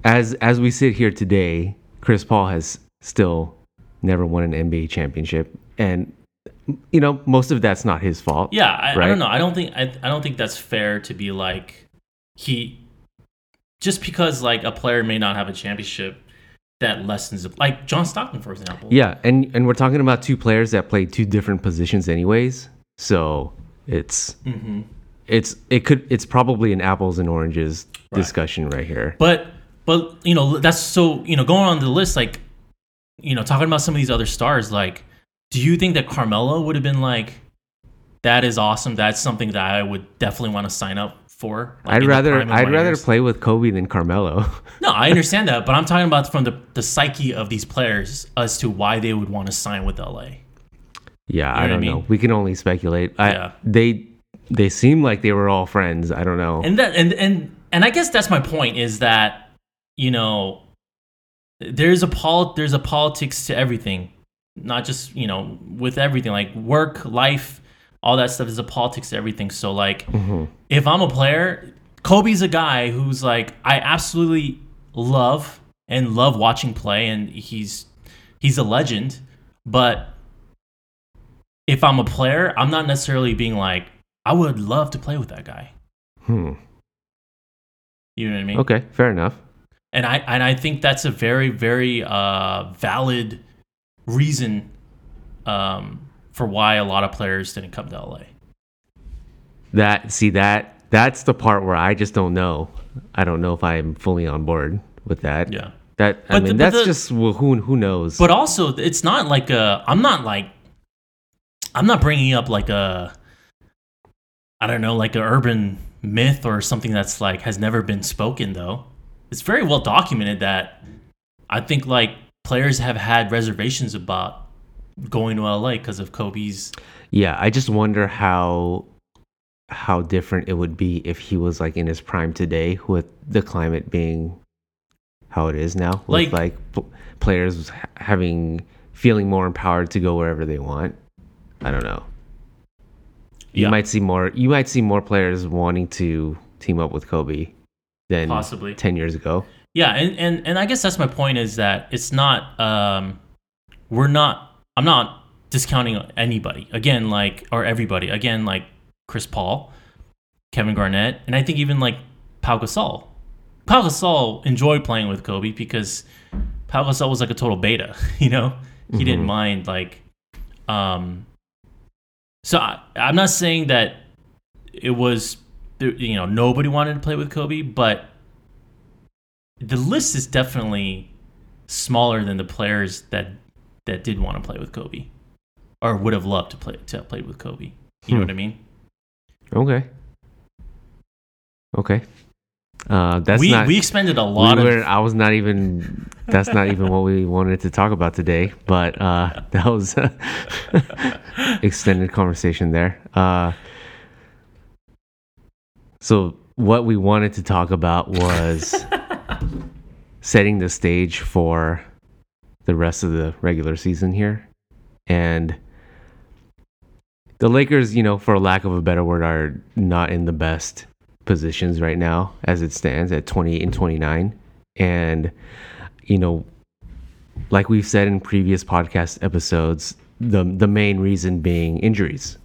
as as we sit here today chris paul has still never won an nba championship and you know most of that's not his fault yeah, I, I don't know. I don't think I, I don't think that's fair to be like he just because like a player may not have a championship that lessens. Like John Stockton, for example. yeah and and we're talking about two players that played two different positions anyways so it's hmm it's it could it's probably an apples and oranges Right. discussion right here But but you know that's so you know going on the list like you know talking about some of these other stars like do you think that Carmelo would have been like that is awesome that's something that I would definitely want to sign up for like, i'd rather i'd rather years? play with kobe than carmelo no I understand that but I'm talking about from the the psyche of these players as to why they would want to sign with LA Yeah, what I I don't mean? know. We can only speculate. I, Yeah. They they seem like they were all friends. I don't know. and that and and and I guess that's my point is that you know there's a pol there's a politics to everything, not just you know with everything like work, life, all that stuff is a politics everything. So like Mhm. if I'm a player, Kobe's a guy who's like I absolutely love and love watching play, and he's he's a legend. But if I'm a player, I'm not necessarily being like, I would love to play with that guy. Hmm. You know what I mean? Okay, fair enough. and I and I think that's a very very uh, valid reason um, for why a lot of players didn't come to LA. That see that that's the part where I just don't know. I don't know if I'm fully on board with that. Yeah, That I But mean, the- that's the- just well, who who knows. but also it's not like a. I'm not like. I'm not bringing up like a. I don't know, like a urban myth or something that's like has never been spoken though. It's very well documented that I think like players have had reservations about going to LA because of Kobe's yeah, I just wonder how how different it would be if he was like in his prime today with the climate being how it is now Like- with like p- players having feeling more empowered to go wherever they want. I don't know. You Yeah. might see more you might see more players wanting to team up with Kobe than Possibly. 10 years ago. Yeah, and, and and I guess that's my point is that it's not um we're not I'm not discounting anybody. Again, like or everybody. Again, like Chris Paul, Kevin Garnett, and I think even like Pau Gasol. Pau Gasol enjoyed playing with Kobe because Pau Gasol was like a total beta, you know? He didn't Mhm. mind like um so I, I'm not saying that it was you know nobody wanted to play with Kobe, but the list is definitely smaller than the players that that did want to play with Kobe or would have loved to play to have played with Kobe. You know Hmm. what I mean? Okay. Okay. Uh, that's we not. we expended a we lot were, of I was not even. That's not even what we wanted to talk about today. But uh, that was extended conversation there. Uh, so what we wanted to talk about was setting the stage for the rest of the regular season here, and the Lakers, you know, for lack of a better word, are not in the best positions right now as it stands at 28 and 29. And, you know, like we've said in previous podcast episodes, the the main reason being injuries.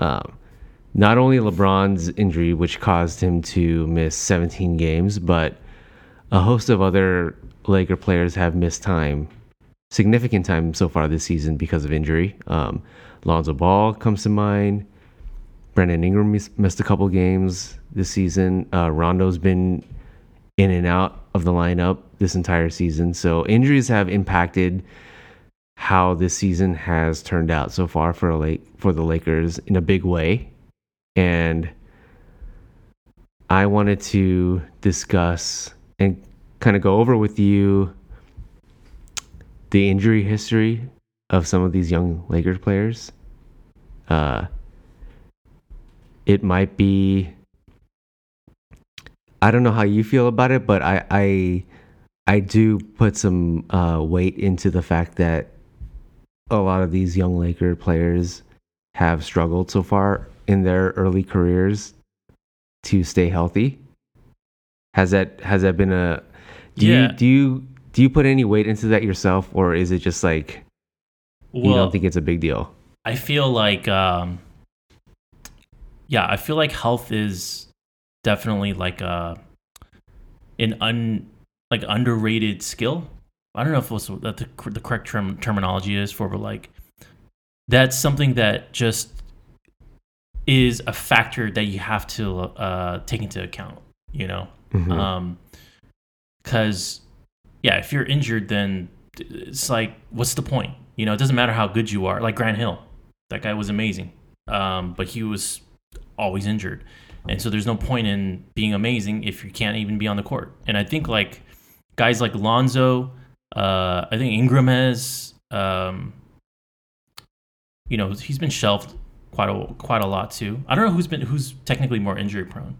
Um, not only LeBron's injury, which caused him to miss 17 games, but a host of other Laker players have missed time, significant time so far this season because of injury. Um, Lonzo Ball comes to mind. Brandon Ingram miss- missed a couple games this season. Uh, Rondo's been in and out of the lineup this entire season. So injuries have impacted how this season has turned out so far for a lake for the Lakers in a big way. And I wanted to discuss and kind of go over with you the injury history of some of these young Lakers players. Uh, it might be. I don't know how you feel about it, but I I, I do put some uh, weight into the fact that a lot of these young Laker players have struggled so far in their early careers to stay healthy. Has that has that been a do Yeah. you do you do you put any weight into that yourself or is it just like you don't think it's a big deal? I feel like um yeah, I feel like health is definitely like a an un like underrated skill. I don't know if what's that the, the correct term, terminology is for, but like that's something that just is a factor that you have to uh, take into account. You know, Mhm. um, because yeah, if you're injured, then it's like, what's the point? You know, it doesn't matter how good you are. Like Grant Hill, that guy was amazing, um, but he was always injured, and so there's no point in being amazing if you can't even be on the court. And I think like guys like Lonzo, uh, I think Ingram has, um, you know, he's been shelved quite a quite a lot too. I don't know who's been who's technically more injury prone.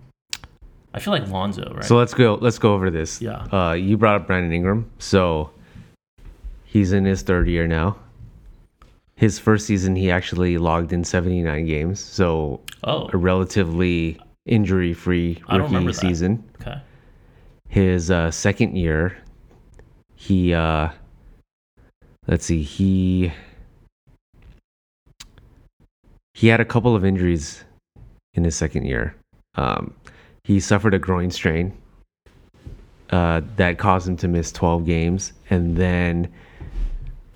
I feel like Lonzo, right? So let's go. Let's go over this. Yeah. Uh, you brought up Brandon Ingram. So he's in his third year now. His first season, he actually logged in 79 games. So oh, a relatively injury-free I don't remember rookie that. season. okay. his uh, second year, he uh, let's see, he he had a couple of injuries in his second year. Um, he suffered a groin strain uh, that caused him to miss 12 games, and then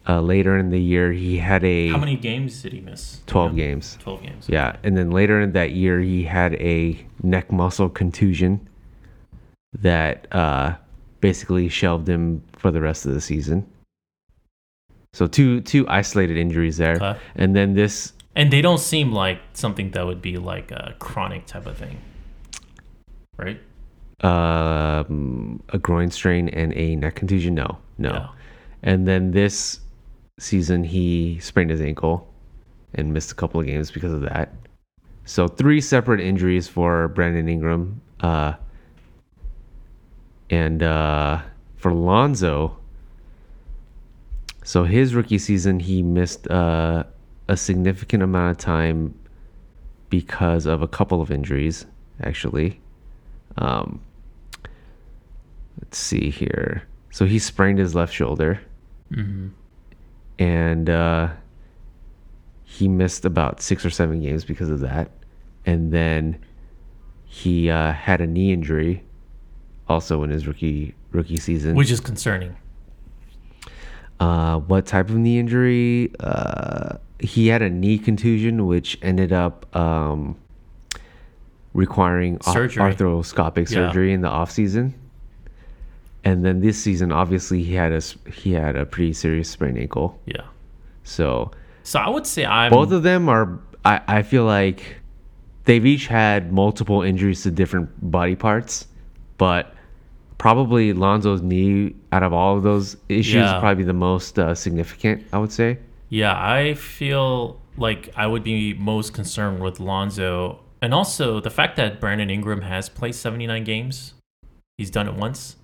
uh, later in the year he had a How many games did he miss? 12 Yeah. games. 12 games. Yeah, and then later in that year, he had a neck muscle contusion that uh, basically shelved him for the rest of the season. So two two isolated injuries there, Okay. and then this And they don't seem like something that would be like a chronic type of thing. Right? um, a groin strain and a neck contusion. No, no, and then this season he sprained his ankle and missed a couple of games because of that. So three separate injuries for Brandon Ingram. Uh, and uh, for Lonzo, so his rookie season he missed uh, a significant amount of time because of a couple of injuries, actually. Um, let's see here. So he sprained his left shoulder hmm and uh, he missed about six or seven games because of that. And then he uh, had a knee injury also in his rookie rookie season. Which is concerning. uh, what type of knee injury? Uh, he had a knee contusion, which ended up um, requiring Surgery. arthroscopic Yeah. surgery in the off season. And then this season, obviously, he had a he had a pretty serious sprained ankle. Yeah. So So I would say I'm both of them are I, I feel like they've each had multiple injuries to different body parts but probably lonzo's knee out of all of those issues Yeah. is probably the most uh, significant i would say Yeah, I feel like I would be most concerned with Lonzo. And also the fact that Brandon Ingram has played 79 games. He's done it once.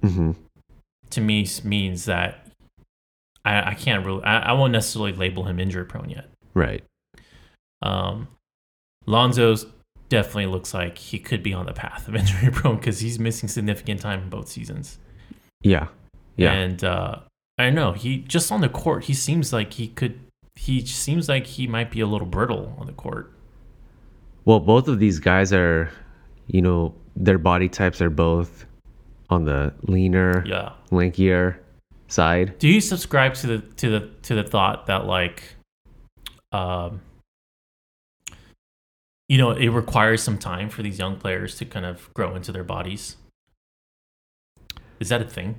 hmm To me means that I, I can't really I, I won't necessarily label him injury prone yet. right Um Lonzo's definitely looks like he could be on the path of injury prone because he's missing significant time in both seasons. yeah yeah And uh, I don't know. He just on the court, he seems like he could. He seems like he might be a little brittle on the court. Well both of these guys are you know their body types are both on the leaner Yeah. lankier side Do you subscribe to the to the to the thought that like, um, you know, it requires some time for these young players to kind of grow into their bodies? Is that a thing?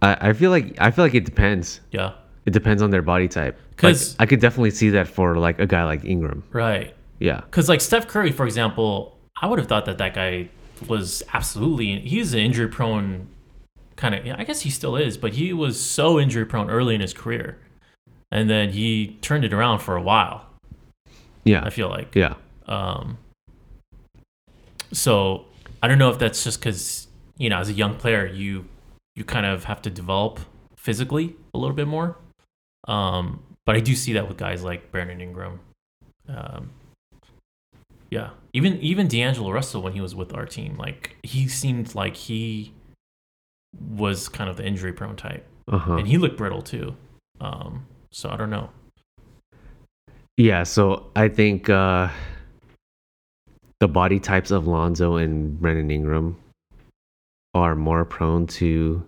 I, I feel like i feel like it depends Yeah. It depends on their body type like, 'Cause- i could definitely see that for like a guy like ingram Right. yeah Because like Steph Curry, for example, I would have thought that that guy was absolutely he's an injury prone kind of. I guess he still is, but he was so injury prone early in his career, and then he turned it around for a while. yeah I feel like. yeah Um, so I don't know if that's just because you know, as a young player, you you kind of have to develop physically a little bit more. Um, but I do see that with guys like Brandon Ingram. Um, yeah, even even D'Angelo Russell when he was with our team, like he seemed like he was kind of the injury prone type, uh-huh and he looked brittle too. Um, so I don't know. Yeah, so I think uh, the body types of Lonzo and Brandon Ingram are more prone to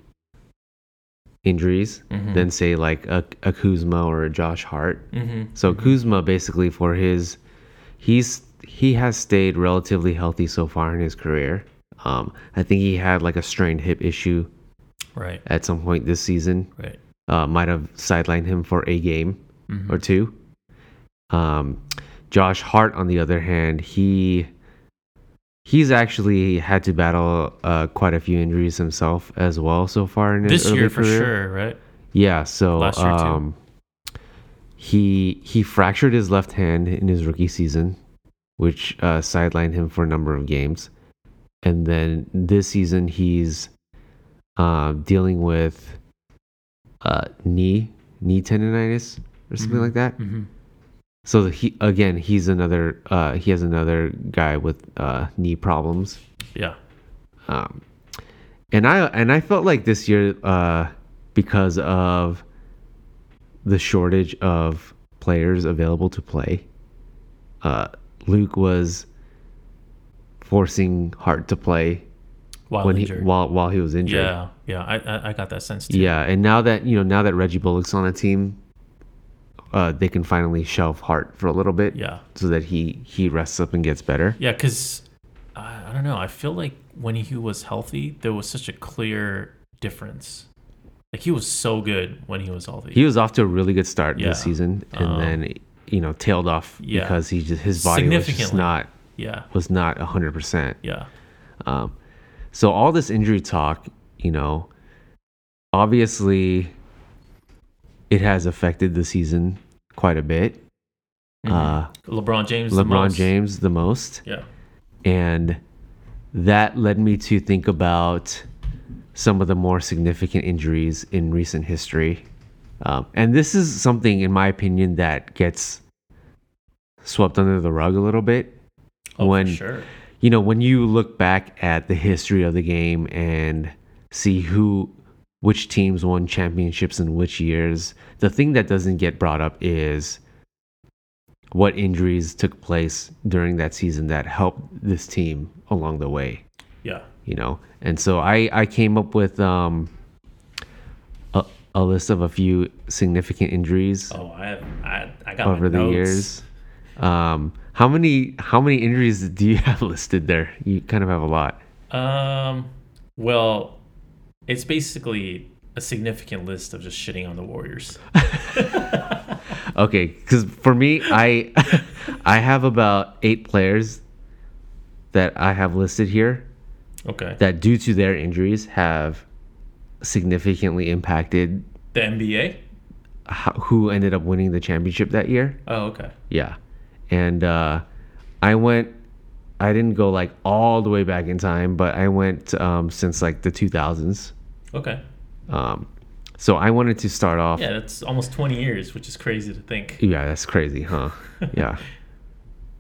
injuries Mhm. than say like a, a Kuzma or a Josh Hart. Mhm. So Kuzma basically for his he's he has stayed relatively healthy so far in his career. Um, I think he had like a strained hip issue right, at some point this season. right. Uh, might have sidelined him for a game Mhm. or two. Um, Josh Hart, on the other hand, he he's actually had to battle uh, quite a few injuries himself as well so far in this early year for career. sure, right? Yeah, so Last year, too. um, he he fractured his left hand in his rookie season, which uh, sidelined him for a number of games, and then this season he's uh, dealing with uh, knee knee tendonitis or something Mhm. like that. hmm So he again, he's another uh, he has another guy with uh, knee problems. Yeah. Um, and I and I felt like this year, uh, because of the shortage of players available to play, uh, Luke was forcing Hart to play While when he while while he was injured. yeah, yeah, I, I I got that sense too. Yeah, and now that you know, now that Reggie Bullock's on the team, uh, they can finally shelve Hart for a little bit, yeah, so that he he rests up and gets better. yeah. Because I, I don't know. I feel like when he was healthy, there was such a clear difference. Like he was so good when he was healthy. He was off to a really good start Yeah. this season, and Um, then you know tailed off yeah. because he just his body was just not yeah, was not hundred percent. yeah, Um, so all this injury talk, you know, obviously, it has affected the season quite a bit. Mhm. Uh, LeBron James. the LeBron most. James the most. Yeah, And that led me to think about some of the more significant injuries in recent history. Um, and this is something, in my opinion, that gets swept under the rug a little bit. oh, when, sure. you know, when you look back at the history of the game and see who, which teams won championships in which years, the thing that doesn't get brought up is what injuries took place during that season that helped this team along the way. Yeah, you know? And so i i came up with um a, a list of a few significant injuries Oh, I have, I, I got over the notes. years. Um how many how many injuries do you have listed there? You kind of have a lot. Um, well, it's basically a significant list of just shitting on the Warriors. okay because for me i i have about eight players that i have listed here Okay. that due to their injuries have significantly impacted The NBA? how, who ended up winning the championship that year Oh, okay. Yeah. And uh, I went, I didn't go like all the way back in time, but I went um, since like the 2000s. Okay. Um, so I wanted to start off. Yeah, that's almost 20 years, which is crazy to think. Yeah, that's crazy, huh? yeah.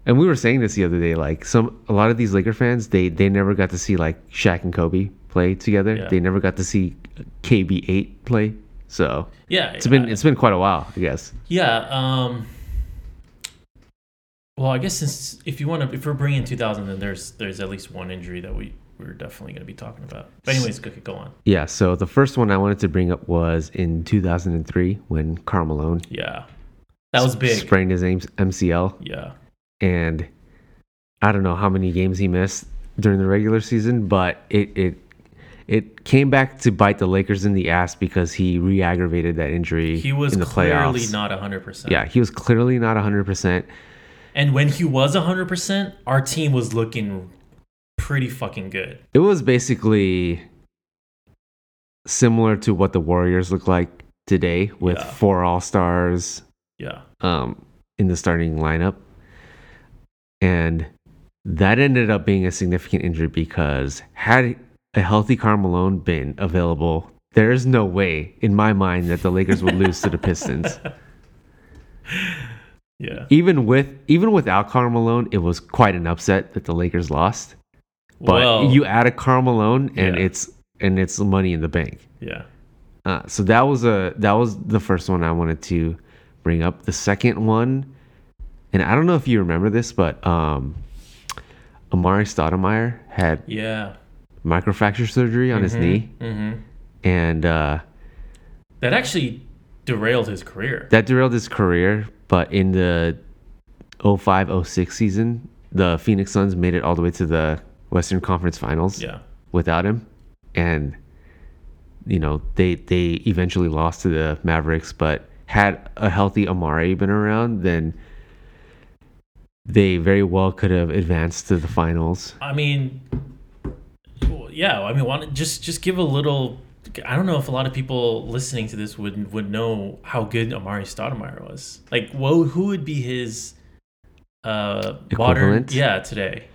And we were saying this the other day, like some a lot of these Laker fans, they they never got to see like Shaq and Kobe play together. Yeah. They never got to see KB8 play. So Yeah. it's been it's been quite a while, I guess. Yeah. Um. Well, I guess since if you want to, if we're bringing 2000, then there's there's at least one injury that we we're definitely going to be talking about. But anyways, go, go on. Yeah. So the first one I wanted to bring up was in 2003 when Karl Malone Yeah, that was big. sprained his MCL, Yeah. and I don't know how many games he missed during the regular season, but it it it came back to bite the Lakers in the ass because he re-aggravated that injury He was in the clearly playoffs. not 100. percent yeah, he was clearly not 100%. And when he was 100, percent our team was looking pretty fucking good. It was basically similar to what the Warriors look like today with Yeah. four All-Stars Yeah. um, in the starting lineup. And that ended up being a significant injury because had a healthy Karl Malone been available, there is no way in my mind that the Lakers would lose to the Pistons. Yeah. Even with even without Karl Malone, it was quite an upset that the Lakers lost. But well, you add a Karl Malone and Yeah. it's and it's money in the bank. yeah. Uh, so that was a that was the first one I wanted to bring up. The second one, and I don't know if you remember this, but um, Amar'e Stoudemire had Yeah. microfracture surgery on his knee, hmm and uh, That actually derailed his career. that derailed his career. But in the 05-06 season, the Phoenix Suns made it all the way to the Western Conference Finals yeah. without him, and you know they they eventually lost to the Mavericks. But had a healthy Amar'e been around, then they very well could have advanced to the finals. I mean, yeah. I mean, want just just give a little. I don't know if a lot of people listening to this would would know how good Amar'e Stoudemire was. Like, whoa, who would be his uh modern? Yeah, today.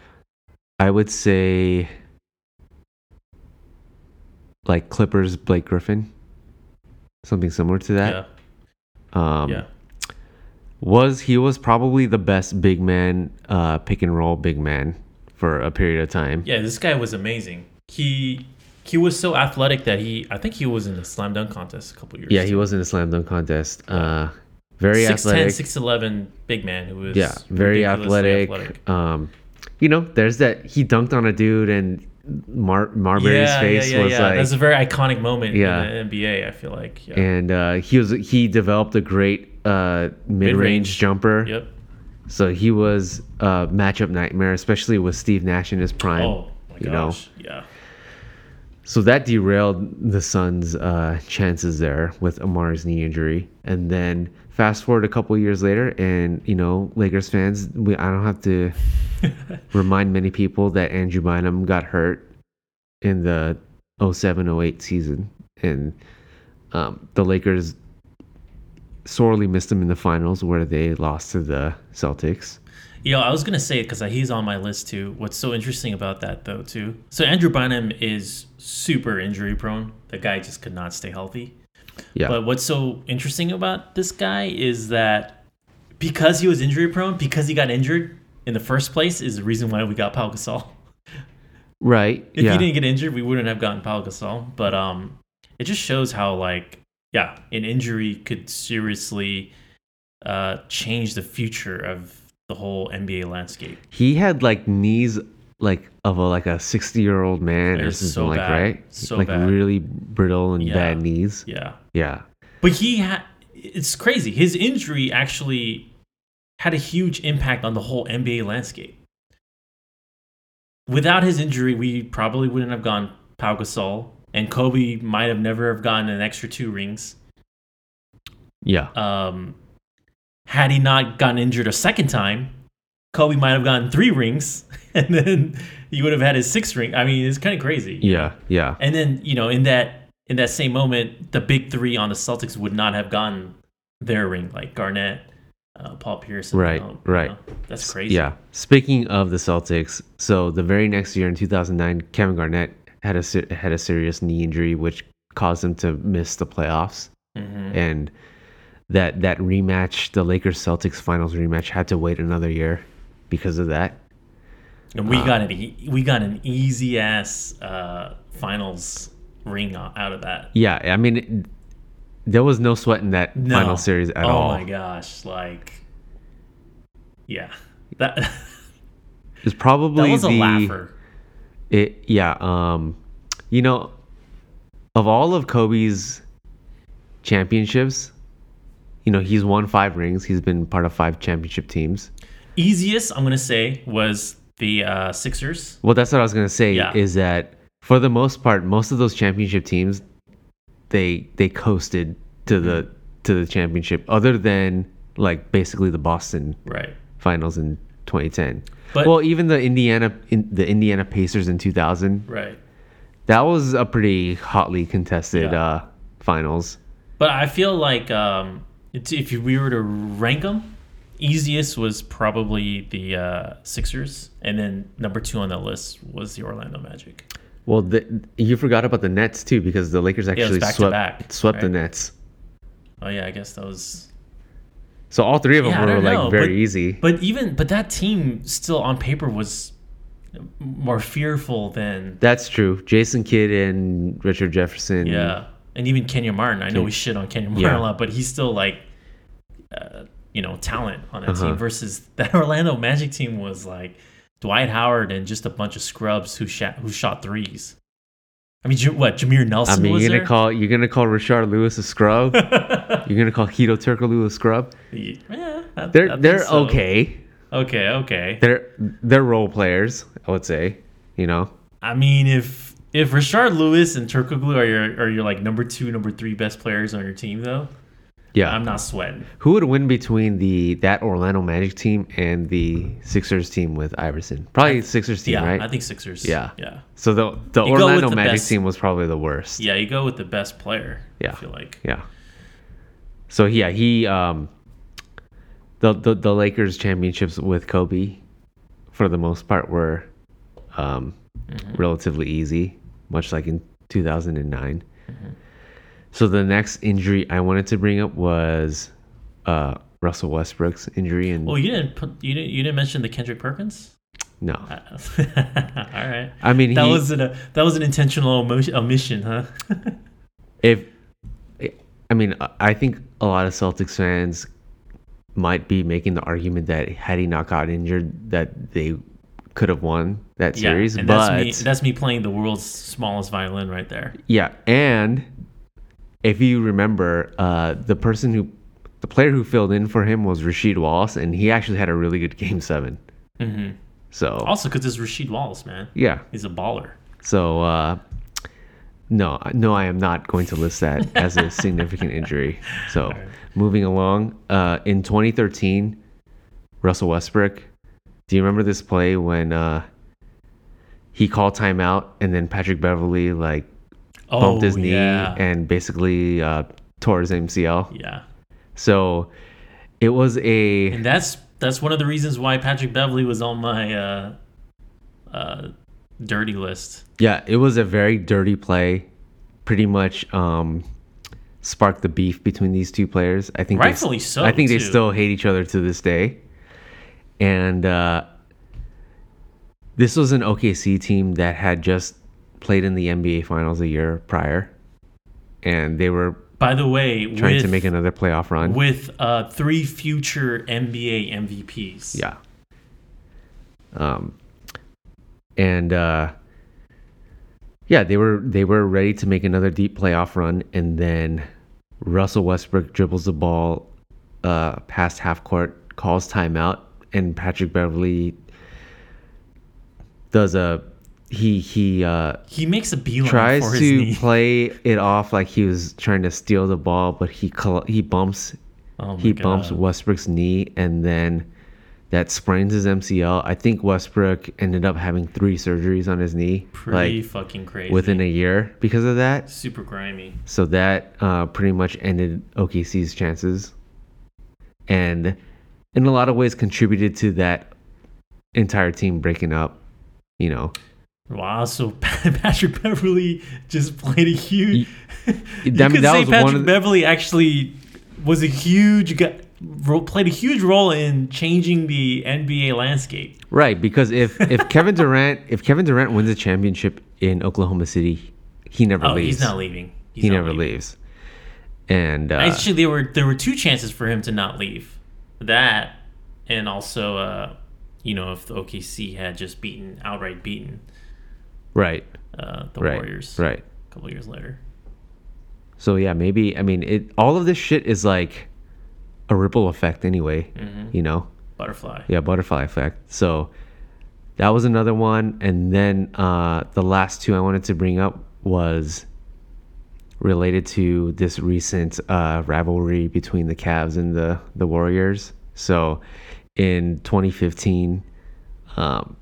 I would say like Clippers Blake Griffin, something similar to that. yeah, Um, yeah, was he was probably the best big man uh, pick and roll big man for a period of time. yeah. This guy was amazing. he he was so athletic that he I think he was in the slam dunk contest a couple years. Yeah, he was in a slam dunk contest. Uh, very 6'10", athletic. 6'11", big man who was yeah, very ridiculously athletic. Um, you know, there's that he dunked on a dude and Mar- Marbury's yeah, face yeah, yeah, was yeah. like, That's a very iconic moment Yeah. in the NBA. I feel like. Yeah. and uh, he was he developed a great uh, mid-range Mid-range. jumper. yep. So he was a matchup nightmare, especially with Steve Nash in his prime. Oh my you know. gosh. Yeah. So that derailed the Suns' uh, chances there with Amar's knee injury. And then fast forward a couple years later, and you know, Lakers fans, we, I don't have to remind many people that Andrew Bynum got hurt in the 07-08 season, and um, the Lakers sorely missed him in the finals where they lost to the Celtics. You know, I was gonna say it because he's on my list too. What's so interesting about that though too? So Andrew Bynum is super injury prone. The guy just could not stay healthy. Yeah, But what's so interesting about this guy is that because he was injury prone, because he got injured in the first place, is the reason why we got Pau Gasol. right. If yeah, he didn't get injured, we wouldn't have gotten Pau Gasol. But um, it just shows how like yeah, an injury could seriously uh change the future of the whole NBA landscape. he had like knees like of a like a 60 year old man or something so like bad. right So like bad. really brittle and Yeah. bad knees Yeah. yeah But he had it's crazy. His injury actually had a huge impact on the whole NBA landscape. Without his injury, we probably wouldn't have gone Pau Gasol, and Kobe might have never have gotten an extra two rings. yeah Um, had he not gotten injured a second time, Kobe might have gotten three rings, and then he would have had his sixth ring. I mean, it's kind of crazy. yeah yeah And then you know, in that in that same moment, the big three on the Celtics would not have gotten their ring, like Garnett, uh, Paul Pierce. Right, you right. you that's crazy. yeah speaking of the celtics so the very next year in 2009 kevin garnett had a had a serious knee injury which caused him to miss the playoffs hmm and that that rematch the lakers celtics finals rematch had to wait another year because of that And we got an e- we got an easy ass uh, finals ring out of that. yeah i mean it- there was no sweat in that No. final series at oh all Oh my gosh! Like, yeah, that is probably that was a the laugher. it yeah um you know of all of Kobe's championships you know he's won 5 rings he's been part of 5 championship teams Easiest I'm gonna say was the uh, Sixers. well that's what I was going to say Yeah. is that for the most part most of those championship teams they they coasted to the to the championship other than like basically the Boston Right. finals in 2010 But- well even the Indiana in, the Indiana Pacers in 2000 Right. That was a pretty hotly contested Yeah. uh, finals. But I feel like um, it's, if we were to rank them, easiest was probably the uh, Sixers, and then number two on the list was the Orlando Magic. Well, the, you forgot about the Nets too because the Lakers actually back swept back, swept the? Nets. Oh yeah, I guess that was. So all three of them Yeah, were like know, very but- easy. But even but that team still on paper was more fearful than That's true. Jason Kidd and Richard Jefferson. yeah, and even Kenyon Martin. I know we shit on Kenyon Martin Yeah. a lot, but he's still like. Uh, you know, talent on that Uh-huh. team versus that Orlando Magic team was like Dwight Howard and just a bunch of scrubs who shot who shot threes. I mean, what Jameer Nelson I mean, was you're gonna there? call you're gonna call Rashard Lewis a scrub. you're gonna call Hedo Turkoglu a scrub. yeah, I- I They're think they're so. okay. Okay, okay. They're they're role players. I would say. You know. I mean, if if Rashard Lewis and Turkoglu are your are your like number two, number three best players on your team, though, Yeah. I'm not sweating. Who would win between the that Orlando Magic team and the Sixers team with Iverson? Probably Sixers team, Yeah, right? I think Sixers. Yeah. yeah, so the the You Orlando the Magic best- team was probably the worst. yeah. You go with the best player. Yeah. I feel like. Yeah. So yeah, he um the the, the Lakers championships with Kobe for the most part were um Mhm. relatively easy, much like in 2009. So the next injury I wanted to bring up was uh Russell Westbrook's injury and Well, you didn't put you didn't you didn't mention the Kendrick Perkins. No. Uh, All right. I mean, That he, was an uh, that was an intentional omission, huh? if I mean, I think a lot of Celtics fans might be making the argument that had he not got injured, that they could have won that series. and but that's me. That's me playing the world's smallest violin right there. yeah, and if you remember, uh, the person who, the player who filled in for him was Rasheed Wallace, and he actually had a really good game seven. hmm So Also, because it's Rasheed Wallace, man. yeah, He's a baller. so uh, no, no, I am not going to list that as a significant injury. So right. moving along, uh, in 2013, Russell Westbrook. Do you remember this play when uh, he called timeout and then Patrick Beverley like bumped his knee Oh, yeah. and basically uh, tore his MCL? yeah. So it was a And that's that's one of the reasons why Patrick Beverley was on my uh, uh, dirty list. yeah, it was a very dirty play. Pretty much um, sparked the beef between these two players. I think they- Rightfully so, I think they still hate each other to this day. And uh, this was an OKC team that had just played in the NBA Finals a year prior, and they were By the way, trying with, to make another playoff run. with uh, three future NBA MVPs. Yeah. Um, and uh, yeah, they were they were ready to make another deep playoff run, and then Russell Westbrook dribbles the ball uh, past half court, calls timeout, and Patrick Beverley does a he he uh, He makes a beeline tries for his to knee. play it off like he was trying to steal the ball, but he coll- he bumps Oh he bumps Westbrook's knee and then that sprains his MCL. I think Westbrook ended up having three surgeries on his knee Pretty like fucking crazy. within a year because of that. super grimy. So that uh, pretty much ended OKC's chances and in a lot of ways contributed to that entire team breaking up, you know. Wow, so Patrick Beverley just played a huge. I you mean, could that say Patrick one of the- Beverley actually was a huge guy, played a huge role in changing the NBA landscape. Right, because if if Kevin Durant if Kevin Durant wins a championship in Oklahoma City, he never Oh, leaves. he's not leaving. He's he not never leaving. leaves. And uh, Actually, there were there were two chances for him to not leave. That and also, uh, you know, if the OKC had just beaten outright beaten right, uh, the right, Warriors right. a couple years later. So yeah, maybe I mean it. All of this shit is like a ripple effect anyway. Mhm. You know, Butterfly. yeah, butterfly effect. So that was another one, and then uh, the last two I wanted to bring up was related to this recent uh, rivalry between the Cavs and the the Warriors. So in 2015, um,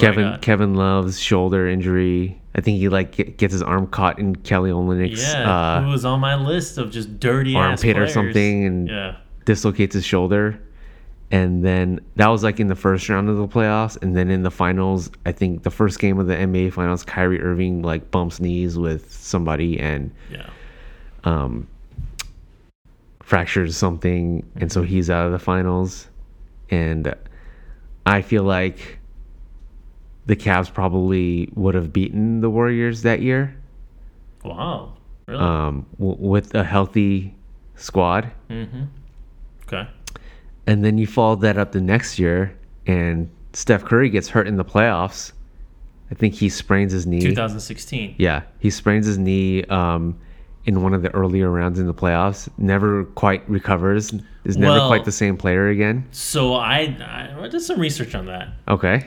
Kevin. Kevin Love's shoulder injury. I think he like gets his arm caught in Kelly Olynyk's Yeah, who uh, was on my list of just dirty ass armpit or something, and Yeah. dislocates his shoulder. And then that was like in the first round of the playoffs, and then in the finals, I think the first game of the NBA finals, Kyrie Irving like bumps knees with somebody and Yeah. um, fractures something, and so he's out of the finals. And I feel like the Cavs probably would have beaten the Warriors that year Wow. Really? um, w- with a healthy squad. mm-hmm. Okay. And then you follow that up the next year, and Steph Curry gets hurt in the playoffs. I think he sprains his knee. 2016. Yeah, he sprains his knee um, in one of the earlier rounds in the playoffs. Never quite recovers. Is never Well- quite the same player again. So I, I did some research on that. Okay.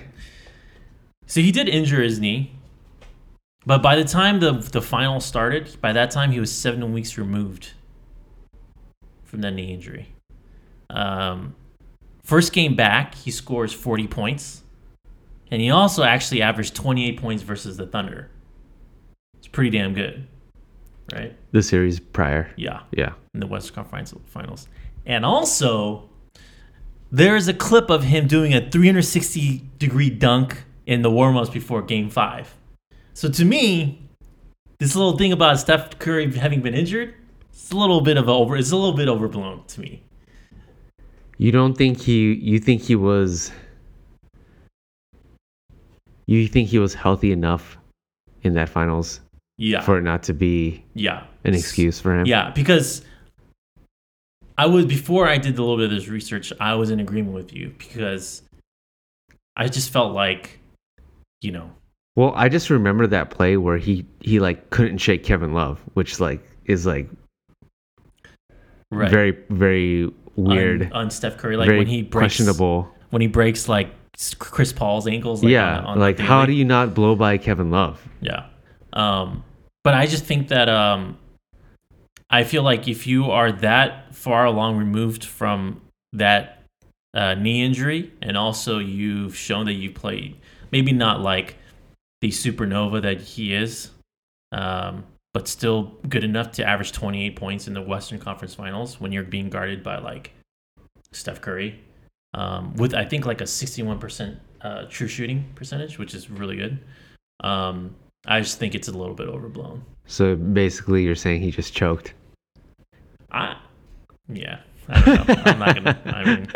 So he did injure his knee, but by the time the the final started, by that time he was seven weeks removed from that knee injury. Um, first game back, he scores 40 points, and he also actually averaged 28 points versus the Thunder. It's pretty damn good, right? The series prior. Yeah, Yeah. in the Western Conference Finals, and also there's a clip of him doing a 360 degree dunk in the warm-ups before Game Five. So to me, this little thing about Steph Curry having been injured, it's a little bit of a over. It's a little bit overblown to me. You don't think he? You think he was You think he was healthy enough in that finals Yeah. for it not to be yeah. an excuse for him? Yeah, because I was before I did a little bit of this research, I was in agreement with you because I just felt like, you know, Well, I just remember that play where he he like couldn't shake Kevin Love, which like is like right, very very weird, on, on Steph Curry, like when he breaks questionable. when he breaks like Chris Paul's ankles. Like, yeah, on, on like how do you not blow by Kevin Love? Yeah. Um, but I just think that um, I feel like if you are that far along removed from that uh, knee injury, and also you've shown that you played, maybe not like the supernova that he is, um, but still good enough to average 28 points in the Western Conference Finals when you're being guarded by like Steph Curry, um, with I think like a 61% uh, true shooting percentage, which is really good. Um, I just think it's a little bit overblown. So basically, you're saying he just choked. I, yeah, I don't know. I'm not gonna. I mean,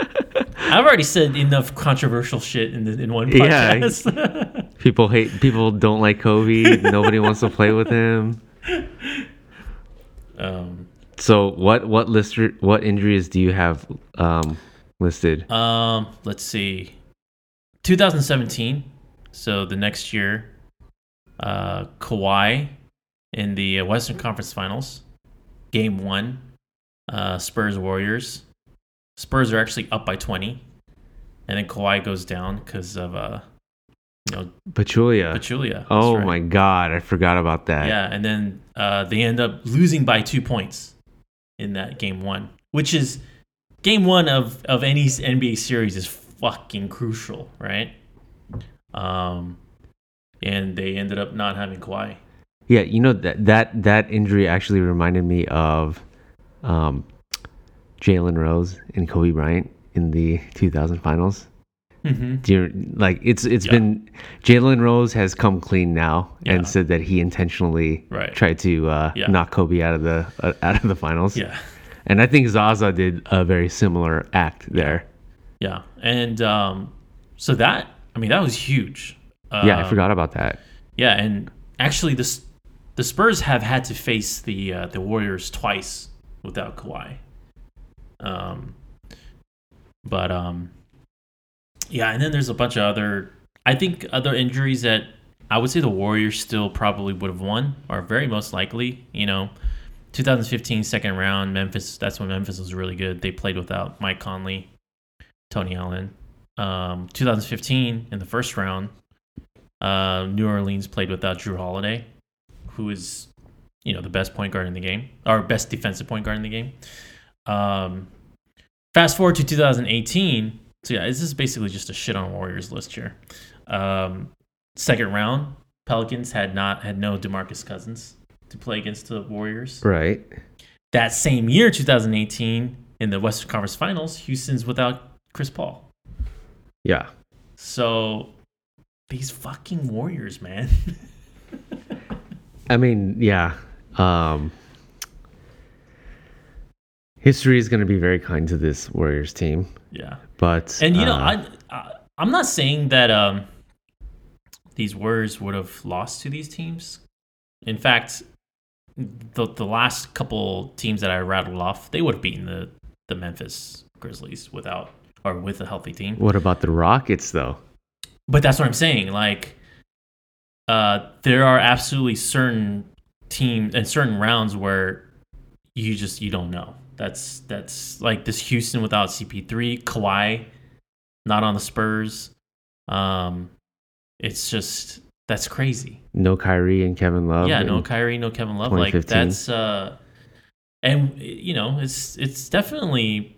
I've already said enough controversial shit in the, in one Yeah. podcast. People hate. People don't like Kobe. Nobody wants to play with him. um, So what what list what injuries do you have um, listed? um, let's see, 2017. So the next year, uh, Kawhi in the Western Conference Finals, Game One, uh, Spurs Warriors. Spurs are actually up by 20, and then Kawhi goes down because of uh, you know, Pachulia. Pachulia. Oh right. my god, I forgot about that. Yeah, and then uh, they end up losing by two points in that game one, which is game one of of any NBA series is fucking crucial, right? Um, and they ended up not having Kawhi. Yeah, you know that that that injury actually reminded me of um, Jalen Rose and Kobe Bryant in the 2000 finals. Mm-hmm. Do you like it's it's Yeah. been Jalen Rose has come clean now Yeah. and said that he intentionally Right. tried to uh, Yeah. knock Kobe out of the uh, out of the finals. Yeah, And I think Zaza did a very similar act there. yeah, and um, so that I mean that was huge. Uh, yeah, I forgot about that. Yeah, and actually, this the Spurs have had to face the uh, the Warriors twice without Kawhi. Um, but um, yeah, and then there's a bunch of other. I think other injuries that I would say the Warriors still probably would have won, or very most likely. You know, 2015 second round Memphis. That's when Memphis was really good. They played without Mike Conley, Tony Allen. Um, 2015 in the first round, uh, New Orleans played without Jrue Holiday, who is, you know, the best point guard in the game, or best defensive point guard in the game. Um, fast forward to 2018. So yeah, this is basically just a shit on Warriors list here. Um, second round, Pelicans had not had no Demarcus Cousins to play against the Warriors. Right. That same year, 2018, in the Western Conference Finals, Houston's without Chris Paul. Yeah. So these fucking Warriors, man. I mean, yeah. Um, history is going to be very kind to this Warriors team, yeah. but And you know, uh, I, I I'm not saying that um these Warriors would have lost to these teams. In fact, the the last couple teams that I rattled off, they would have beaten the the Memphis Grizzlies without or with a healthy team. what about the Rockets though? But that's what I'm saying. Like, uh, there are absolutely certain teams and certain rounds where you just you don't know. That's that's like this Houston without CP3, Kawhi, not on the Spurs. Um, it's just that's crazy. No Kyrie and Kevin Love. yeah, no Kyrie, no Kevin Love. Like that's uh, and you know it's it's definitely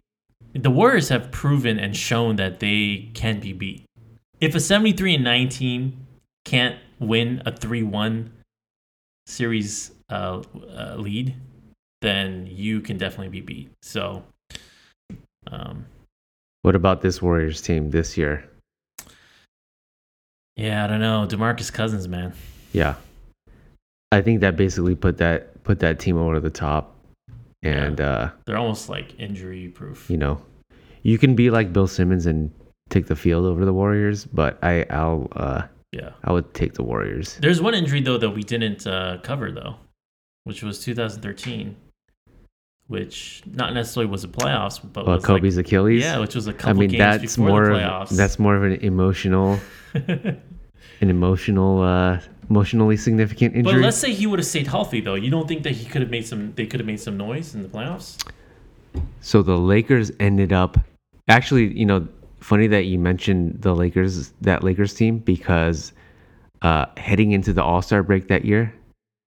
the Warriors have proven and shown that they can be beat. If a 73 and 19 can't win a 3-1 series uh, uh, lead, then you can definitely be beat. So, um, What about this Warriors team this year? yeah, I don't know. DeMarcus Cousins, man. Yeah, I think that basically put that put that team over the top, and uh, They're almost like injury proof. you know, you can be like Bill Simmons and take the field over the Warriors, but I I'll uh, Yeah. I would take the Warriors. There's one injury though that we didn't uh, cover though, which was 2013, which not necessarily was the playoffs, but was Kobe's like, Achilles. yeah, which was a I couple mean games that's before more the of that's more of an emotional an emotional uh emotionally significant injury. but let's say he would have stayed healthy though. You don't think that he could have made some? They could have made some noise in the playoffs. So the Lakers ended up actually, you know, funny that you mentioned the Lakers that Lakers team because uh heading into the All-Star break that year,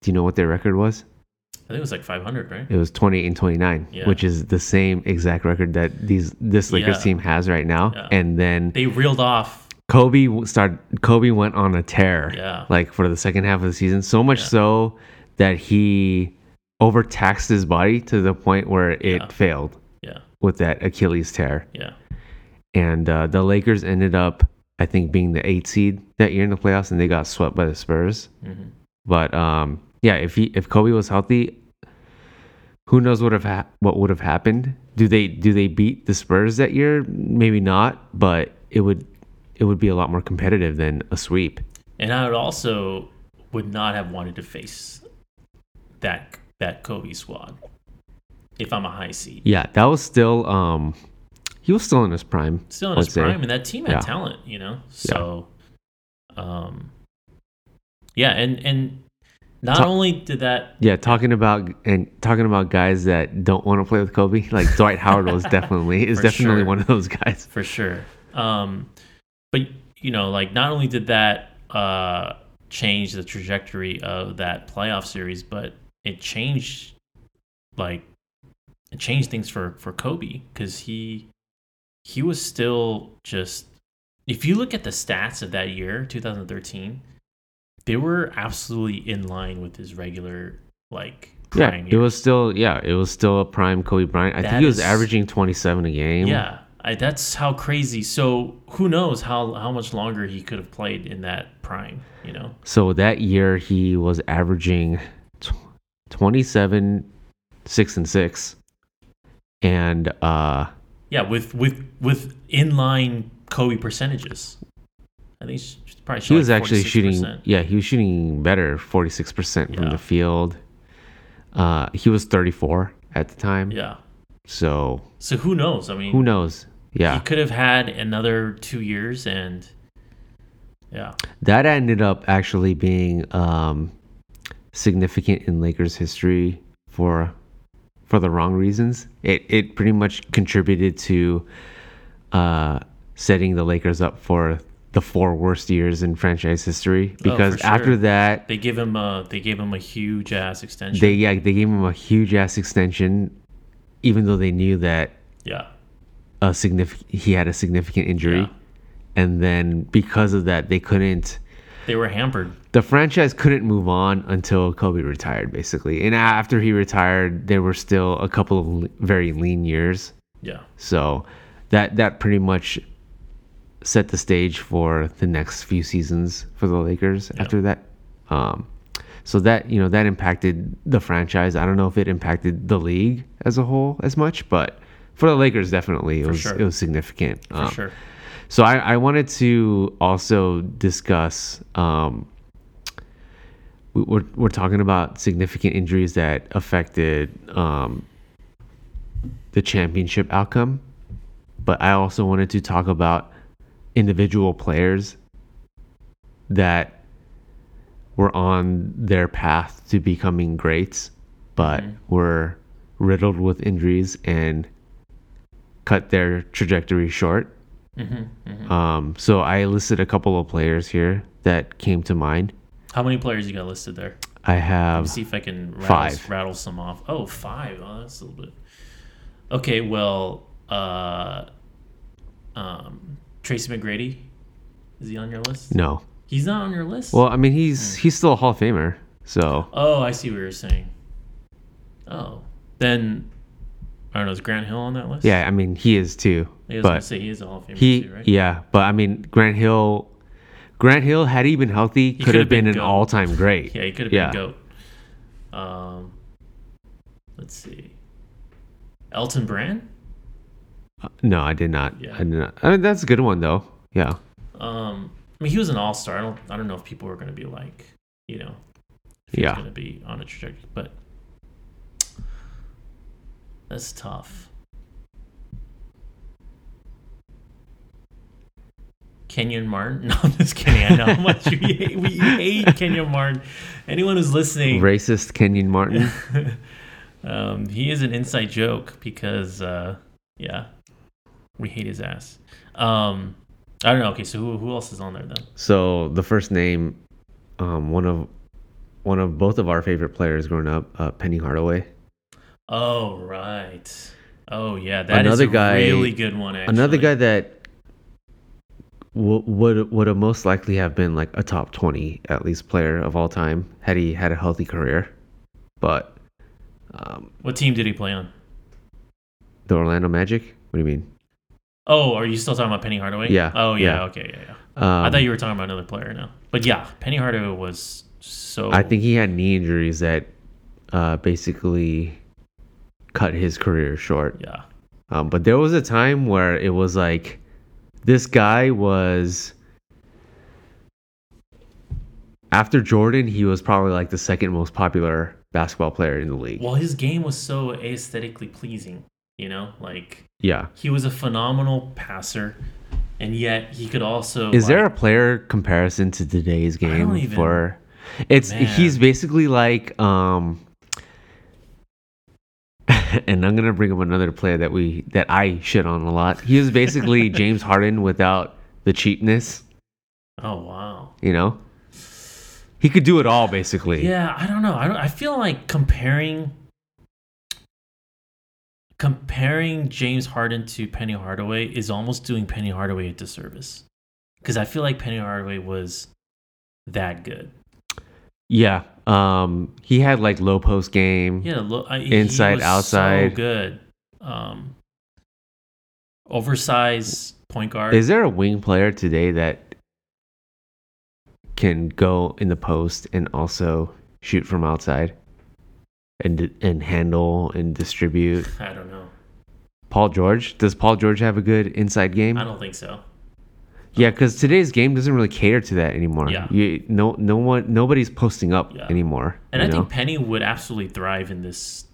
do you know what their record was? I think it was like 500, right? It was 28 and 29, Yeah. which is the same exact record that these this Lakers Yeah. team has right now. Yeah. And then They reeled off. Kobe started Kobe went on a tear. Yeah. Like for the second half of the season, so much so that he overtaxed his body to the point where it failed Yeah. with that Achilles tear. Yeah. And uh, the Lakers ended up, I think, being the eight seed that year in the playoffs, and they got swept by the Spurs. hmm But um, yeah, if he if Kobe was healthy, who knows what have ha- what would have happened? Do they do they beat the Spurs that year? Maybe not, but it would it would be a lot more competitive than a sweep. And I would also would not have wanted to face that that Kobe squad if I'm a high seed. Yeah, that was still um, he was still in his prime. Still in his say. prime, and that team had Yeah. talent, you know. So, um, yeah, and and not Ta- only did that, Yeah, talking about and talking about guys that don't want to play with Kobe, like Dwight Howard was definitely is definitely sure. one of those guys. for sure. Um, but you know, like not only did that uh, change the trajectory of that playoff series, but it changed like it changed things for for Kobe because he he was still just if you look at the stats of that year 2013 they were absolutely in line with his regular like Yeah, it was still yeah, it was still a prime Kobe Bryant. I think he was is- averaging twenty seven a game. Yeah, I, that's how crazy. So who knows how how much longer he could have played in that prime? You know, So that year he was averaging tw- twenty seven, six and six, and uh yeah, with with with inline Kobe percentages. I think probably he was like actually shooting. 46%. Yeah, he was shooting better, forty six percent from the field. Uh, he was thirty four at the time. Yeah. So So who knows? I mean, who knows? Yeah. He could have had another two years, and yeah, that ended up actually being um, significant in Lakers history for for the wrong reasons. It it pretty much contributed to uh, setting the Lakers up for the four worst years in franchise history because Oh, for after that they give him a they gave him a huge ass extension. they yeah they gave him a huge ass extension even though they knew that yeah, a significant he had a significant injury Yeah. and then because of that they couldn't they were hampered. The franchise couldn't move on until Kobe retired, basically. And after he retired, there were still a couple of very lean years. Yeah, So that that pretty much set the stage for the next few seasons for the Lakers Yeah. after that. Um, so that you know that impacted the franchise. I don't know if it impacted the league as a whole as much, but for the Lakers, definitely it For was sure. it was significant. for Um, sure. so I, I wanted to also discuss. Um, we're we're talking about significant injuries that affected um, the championship outcome, but I also wanted to talk about individual players that were on their path to becoming greats, but Mhm. were riddled with injuries and cut their trajectory short. hmm hmm Um, so I listed a couple of players here that came to mind. How many players you got listed there? I Let me have see if I can rattle, five. rattle some off. Oh, five. Oh, that's a little bit. Okay, well, uh, um, Tracy McGrady, is he on your list? no. He's not on your list. Well, I mean he's he's still a Hall of Famer. So oh, I see what you're saying. Oh, then I don't know. Is Grant Hill on that list? yeah, I mean he is too. I was gonna But say he is a Hall of Famer he too, right? yeah, but I mean Grant Hill Grant Hill had he been healthy could could've been, been an all-time great. Yeah, he could have Yeah. been goat. Um, let's see. Elton Brand. No, I did not. Yeah. I did not. I mean that's a good one though. Yeah. Um, I mean, he was an all star. I don't I don't know if people were going to be like, you know, Yeah. going to be on a trajectory, but that's tough. Kenyon Martin? No, I'm just kidding. I know how much we hate, we hate Kenyon Martin. Anyone who's listening, Racist Kenyon Martin. um, he is an inside joke because, uh, yeah, we hate his ass. Um, I don't know. Okay, so who, who else is on there then? So the first name, um, one of one of both of our favorite players growing up, uh, Penny Hardaway. Oh right. Oh yeah, that is Another a guy- really good one. Actually. Another guy that w- would would have most likely have been like a top twenty at least player of all time had he had a healthy career, but um, What team did he play on? the Orlando Magic. What do you mean? Oh, are you still talking about Penny Hardaway? Yeah, Oh yeah. yeah. Okay. Yeah. yeah. Um, I thought you were talking about another player now. But yeah, Penny Hardaway was so. I think he had knee injuries that uh, basically cut his career short. Yeah. Um, but there was a time where it was like this guy was after Jordan, he was probably like the second most popular basketball player in the league. Well, his game was so aesthetically pleasing. You know, like Yeah. he was a phenomenal passer, and yet he could also. Is there a player comparison to today's game even- for it's Man. he's basically like um and I'm gonna bring up another player that we that I shit on a lot. He was basically James Harden without the cheapness, Oh wow. you know? He could do it all basically. Yeah, I don't know. I don't. I feel like comparing comparing James Harden to Penny Hardaway is almost doing Penny Hardaway a disservice because I feel like Penny Hardaway was that good. Yeah. Um he had like low post game. Yeah, I, he Inside, outside. so good. Um, oversized point guard. Is there a wing player today that can go in the post and also shoot from outside and and handle and distribute? I don't know. Paul George? Does Paul George have a good inside game? I don't think so. Yeah, because today's game doesn't really cater to that anymore. Yeah. You, no, no one, nobody's posting up Yeah. anymore. And I know? think Penny would absolutely thrive in this.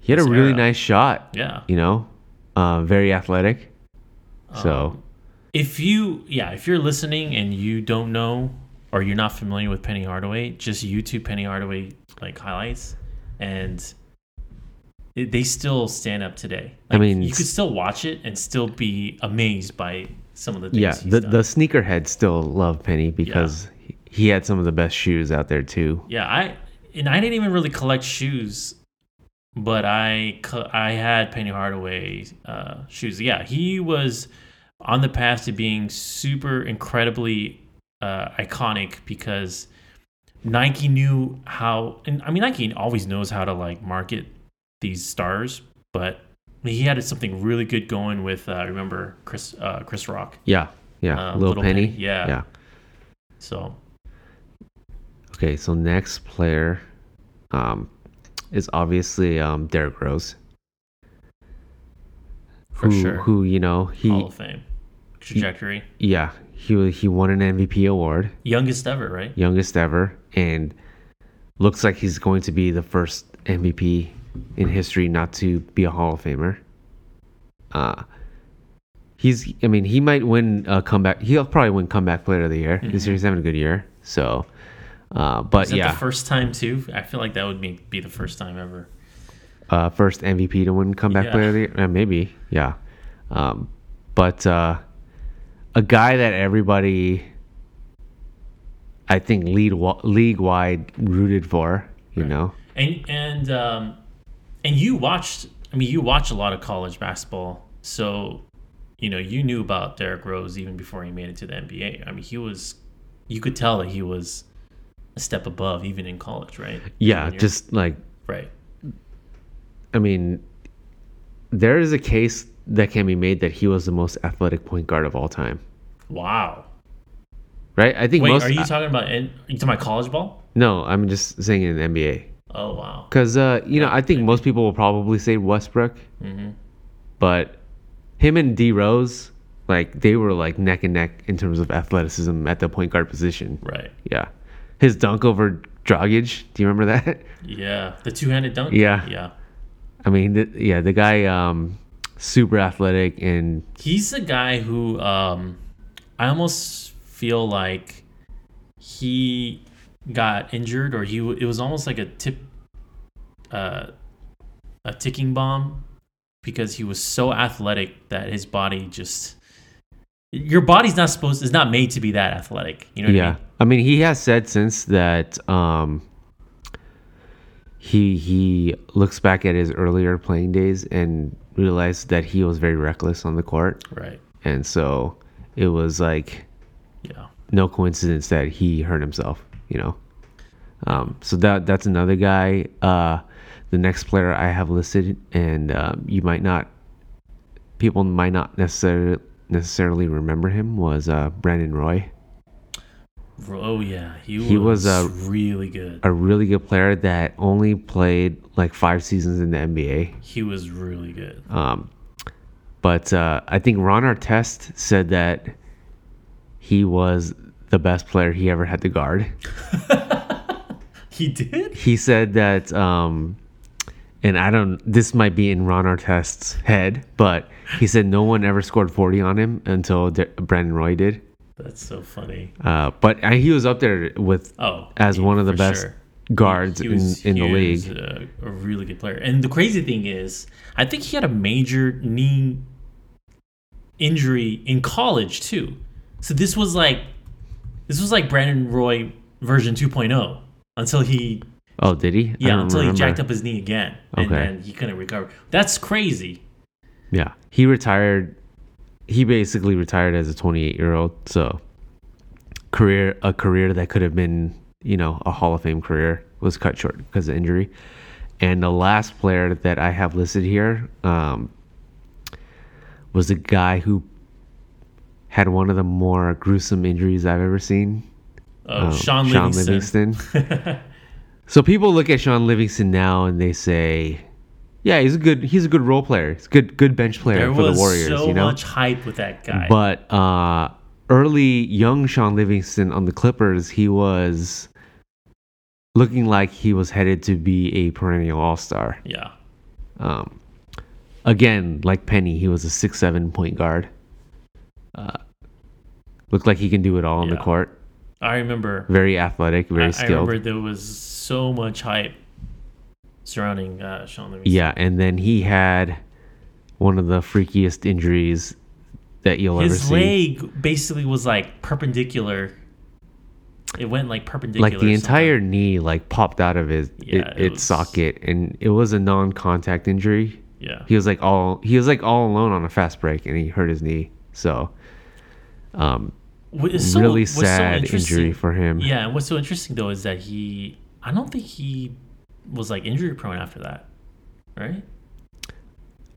he had a really era. nice shot. Yeah. You know, uh, very athletic. So Um, if you, yeah, if you're listening and you don't know or you're not familiar with Penny Hardaway, just YouTube Penny Hardaway like highlights, and they still stand up today. I mean, you could still watch it and still be amazed by some of the things yeah, the done. the sneakerheads still love Penny because he, he had some of the best shoes out there too. Yeah, I and I didn't even really collect shoes, but I I had Penny Hardaway uh, shoes. Yeah, he was on the path to being super incredibly uh, iconic because Nike knew how, and I mean Nike always knows how to like market these stars, but he had something really good going with. Uh, remember Chris uh, Chris Rock. Yeah, yeah, Uh, Lil Little Penny. Penny, yeah. yeah. So Okay, so next player, um, is obviously um Derrick Rose. For who, sure. Who you know he Hall of Fame trajectory, yeah he he won an MVP award, youngest ever, right? youngest ever, and looks like he's going to be the first MVP in history not to be a Hall of Famer. Uh he's I mean he might win a comeback. He'll probably win comeback player of the year. This year he's having a good year. So, uh, but Is that yeah, the first time too? I feel like that would be, be the first time ever. uh, first MVP to win comeback Yeah. player of the year. Uh, maybe, yeah. Um, but uh, a guy that everybody, I think, lead league wide rooted for. You Right. know, And and um, and you watched. I mean, you watch a lot of college basketball, so you know you knew about Derrick Rose even before he made it to the NBA. I mean, he was. You could tell that he was a step above even in college, right? yeah, just like right. I mean, there is a case that can be made that he was the most athletic point guard of all time. Wow. Right? I think Wait, most. are you talking about? Are you talking about college ball? no, I'm just saying in the NBA. Oh wow. Because, uh, you know, I think maybe. most people will probably say Westbrook, hmm but him and D Rose Like they were like neck and neck in terms of athleticism at the point guard position. Right. Yeah. His dunk over Dragic, do you remember that? Yeah. The two-handed dunk. Yeah. Yeah. I mean, the, yeah, the guy um super athletic and He's the guy who um, I almost feel like he got injured, or he—it was almost like a tip, uh, a ticking bomb, because he was so athletic that his body just. Your body's not supposed is not made to be that athletic. You know what yeah. I mean? I mean, he has said since that um he he looks back at his earlier playing days and realized that he was very reckless on the court. Right. And so it was like Yeah. no coincidence that he hurt himself, you know. Um, so that that's another guy. Uh, the next player I have listed, and um, you might not, people might not necessarily necessarily remember him was uh, Brandon Roy, Oh yeah, he, He was, was, uh, really good. a really good player that only played like five seasons in the NBA. He was really good. Um, but uh, I think Ron Artest said that he was the best player he ever had to guard. He did. he said that um and i don't this might be in ron artest's head but he said no one ever scored 40 on him until De- brandon roy did That's so funny. uh but uh, he was up there with Oh, as he- one of the best sure. guards He was- in, in the he league was a, a really good player. And the crazy thing is, I think he had a major knee injury in college too. So this was like, this was like Brandon Roy version 2.0 until he, oh did he yeah, until remember. he jacked up his knee again, and Okay. then he couldn't recover. That's crazy. yeah he retired he basically retired as a 28 year old so career a career that could have been you know a hall of fame career was cut short because of injury and the last player that i have listed here um, was a guy who had one of the more gruesome injuries i've ever seen Oh, um, Shaun Livingston. Livingston. so people look at Shaun Livingston now and they say, "Yeah, he's a good he's a good role player. He's a good good bench player There for the Warriors." so you know, much hype with that guy. but uh, early young Shaun Livingston on the Clippers, he was looking like he was headed to be a perennial All Star. yeah, Um, again, like Penny, he was a six seven point guard. Uh, looked like he can do it all on the court. I remember. Very athletic, very I, I skilled. remember there was so much hype surrounding uh, Shaun Livingston. Yeah, and then he had one of the freakiest injuries that you'll ever see. his leg basically was like perpendicular. It went like perpendicular. like the entire knee like popped out of his Yeah, it, it its was- socket and it was a non-contact injury. Yeah, He was like all he was like all alone on a fast break and he hurt his knee. So um so- really so sad interesting- injury for him. Yeah, and what's so interesting though is that he, I don't think he was like injury prone after that, right?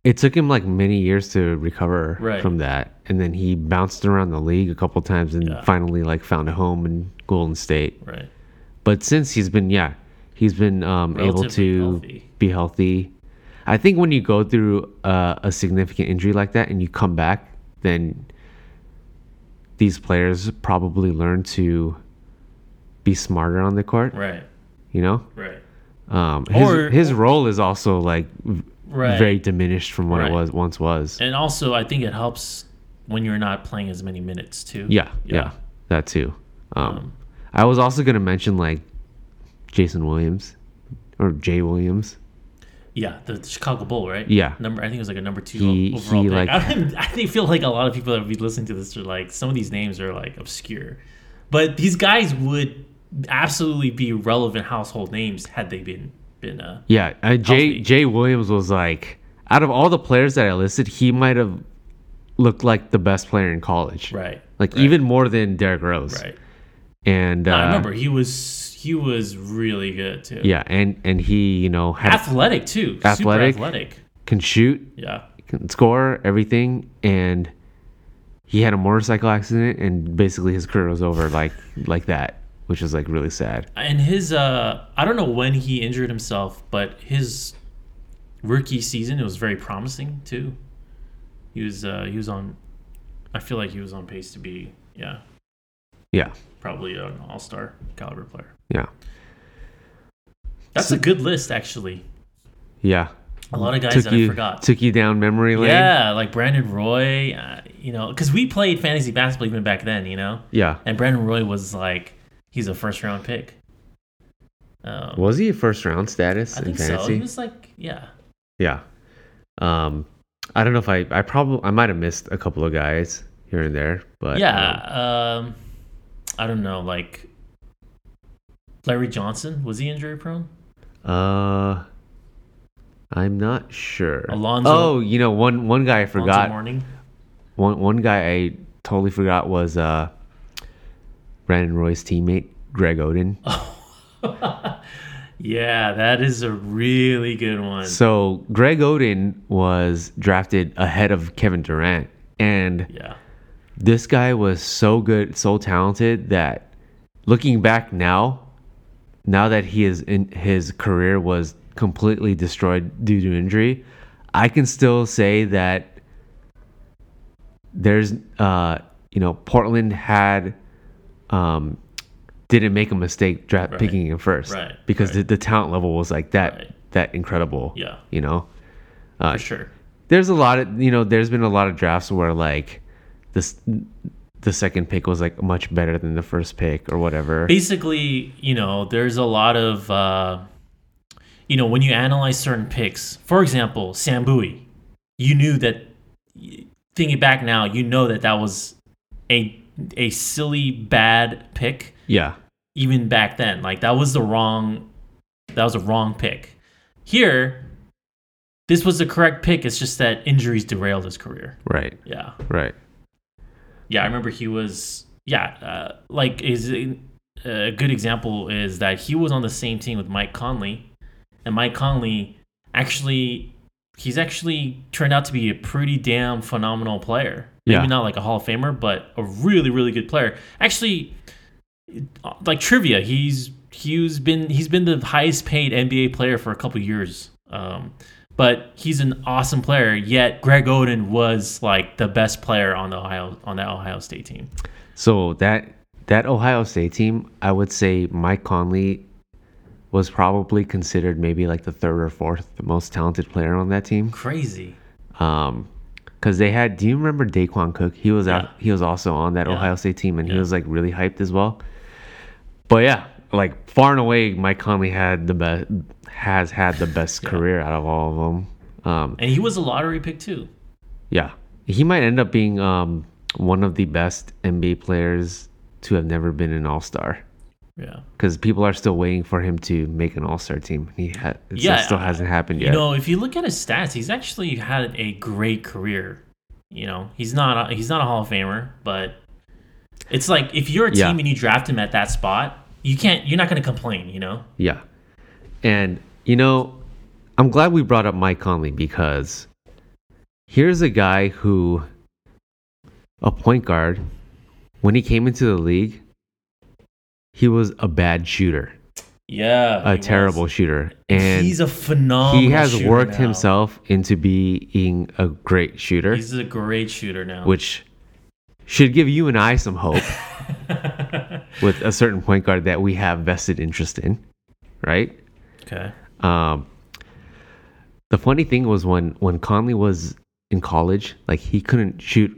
It took him like many years to recover Right. from that and then he bounced around the league a couple times and Yeah. finally like found a home in Golden State. Right. but since he's been yeah he's been um, able to healthy. be healthy i think when you go through uh, a significant injury like that and you come back then these players probably learn to be smarter on the court Right. you know Right. um, his, Or- his role is also like Right. very diminished from what Right. it was once was And also, I think it helps when you're not playing as many minutes too. yeah yeah, that too um, Um, i was also going to mention like jason williams or jay williams Yeah, the Chicago Bull, right? Yeah. Number, I think it was like a number two He- overall he, pick. like- I, don't, I think feel like a lot of people that would be listening to this are like some of these names are like obscure, but these guys would absolutely be relevant household names had they been been. Uh, Yeah, uh, Jay Jay Williams was like out of all the players that I listed, he might have looked like the best player in college. right. Like right, even more than Derrick Rose. right. And uh, I remember he was he was really good too. Yeah, and and he you know had Athletic too. Athletic. Super athletic. can shoot, Yeah. can score, everything, and he had a motorcycle accident, and basically his career was over like like that, which is like really sad. And his uh I don't know when he injured himself, but his rookie season it was very promising too. He was uh he was on I feel like he was on pace to be, yeah, Yeah. probably an all star caliber player. Yeah. That's So- a good list, actually. Yeah. A lot of guys took that you I forgot. took you down memory lane. Yeah, like Brandon Roy, uh, you know, because we played fantasy basketball even back then, you know, Yeah. and Brandon Roy was like, he's a first round pick. Um, Was he a first round status I in think so. fantasy? He was like, yeah, Yeah. Um, I don't know if I I probably I might have missed a couple of guys here and there, but um, yeah. Um, I don't know, like Larry Johnson was he injury prone? uh, I'm not sure. Alonzo- Oh, you know one one guy I Alonzo forgot. Mourning. One one guy I totally forgot was uh Brandon Roy's teammate Greg Oden. yeah, that is a really good one. So Greg Oden was drafted ahead of Kevin Durant, and yeah, this guy was so good, so talented that looking back now, now that he is in his career was completely destroyed due to injury, I can still say that there's uh you know Portland had um didn't make a mistake draft Right. picking him first Right, because right. The, the talent level was like that that incredible yeah, you know uh, for sure. there's a lot of you know there's been a lot of drafts where like this the second pick was like much better than the first pick or whatever basically, you know, there's a lot of, uh, you know, when you analyze certain picks, for example, Sam Bowie, you knew that, thinking back now, you know that that was a a silly bad pick yeah even back then. Like that was the wrong, that was a wrong pick. Here, this was the correct pick. It's just that injuries derailed his career. right Yeah. right Yeah, I remember he was. Yeah, uh, like is a good example is that he was on the same team with Mike Conley, and Mike Conley actually he's actually turned out to be a pretty damn phenomenal player. Yeah. Maybe not like a Hall of Famer, but a really really good player. Actually, uh, like trivia, he's he's been he's been the highest paid NBA player for a couple years. Um, but he's an awesome player. Yet Greg Oden was like the best player on the Ohio on that Ohio State team. so that that ohio state team i would say mike conley was probably considered maybe like the third or fourth most talented player on that team Crazy. um because they had do you remember Daequan Cook? He was out Yeah. he was also on that Yeah. Ohio State team and he was like really hyped as well. But yeah, like far and away Mike Conley had the best has had the best Yeah. career out of all of them. Um And he was a lottery pick too. yeah. He might end up being um one of the best NBA players to have never been an All-Star Yeah. cuz people are still waiting for him to make an All-Star team. He it Yeah, still I- hasn't happened yet. You know, if you look at his stats, he's actually had a great career. You know, he's not a, he's not a Hall of Famer, but it's like if you're a team Yeah. and you draft him at that spot, you can't you're not going to complain, you know? Yeah. And, you know, I'm glad we brought up Mike Conley because here's a guy who, a point guard, when he came into the league, he was a bad shooter, Yeah. a terrible shooter. And he's a phenomenal he has worked now. himself into being a great shooter, He's a great shooter now. which should give you and I some hope with a certain point guard that we have vested interest in, right? okay. Um, the funny thing was when when Conley was in college, like he couldn't shoot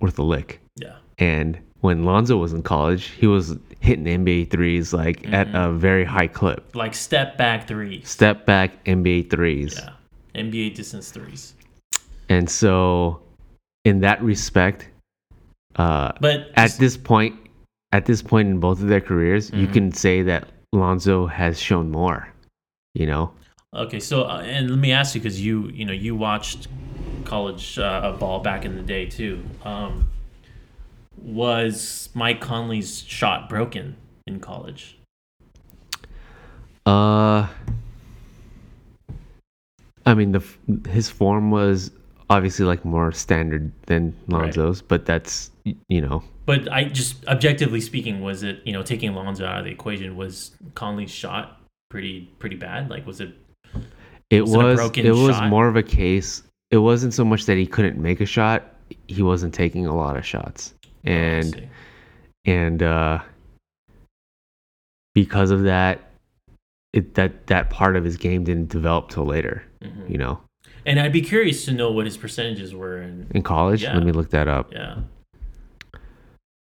worth a lick, Yeah. and when Lonzo was in college, he was hitting NBA threes like at Mm-hmm. a very high clip. Like step back threes. Step back NBA threes, Yeah. NBA distance threes. and so in that respect, uh, But at this point, at this point in both of their careers, you Mhm. can say that Lonzo has shown more. You know, Okay, so uh, and let me ask you because you you know you watched college uh, ball back in the day too. Um, was Mike Conley's shot broken in college? Uh, I mean, the his form was obviously like more standard than Right. Lonzo's, but that's you know, But I just objectively speaking, was it you know taking Lonzo out of the equation was Conley's shot pretty pretty bad? Like was it it Was it was broken it was more of a case. It wasn't so much that he couldn't make a shot. he wasn't taking a lot of shots, Oh, and and uh, because of that, it that that part of his game didn't develop till later. Mhm. You know, And I'd be curious to know what his percentages were. And in college. Yeah. Let me look that up. yeah,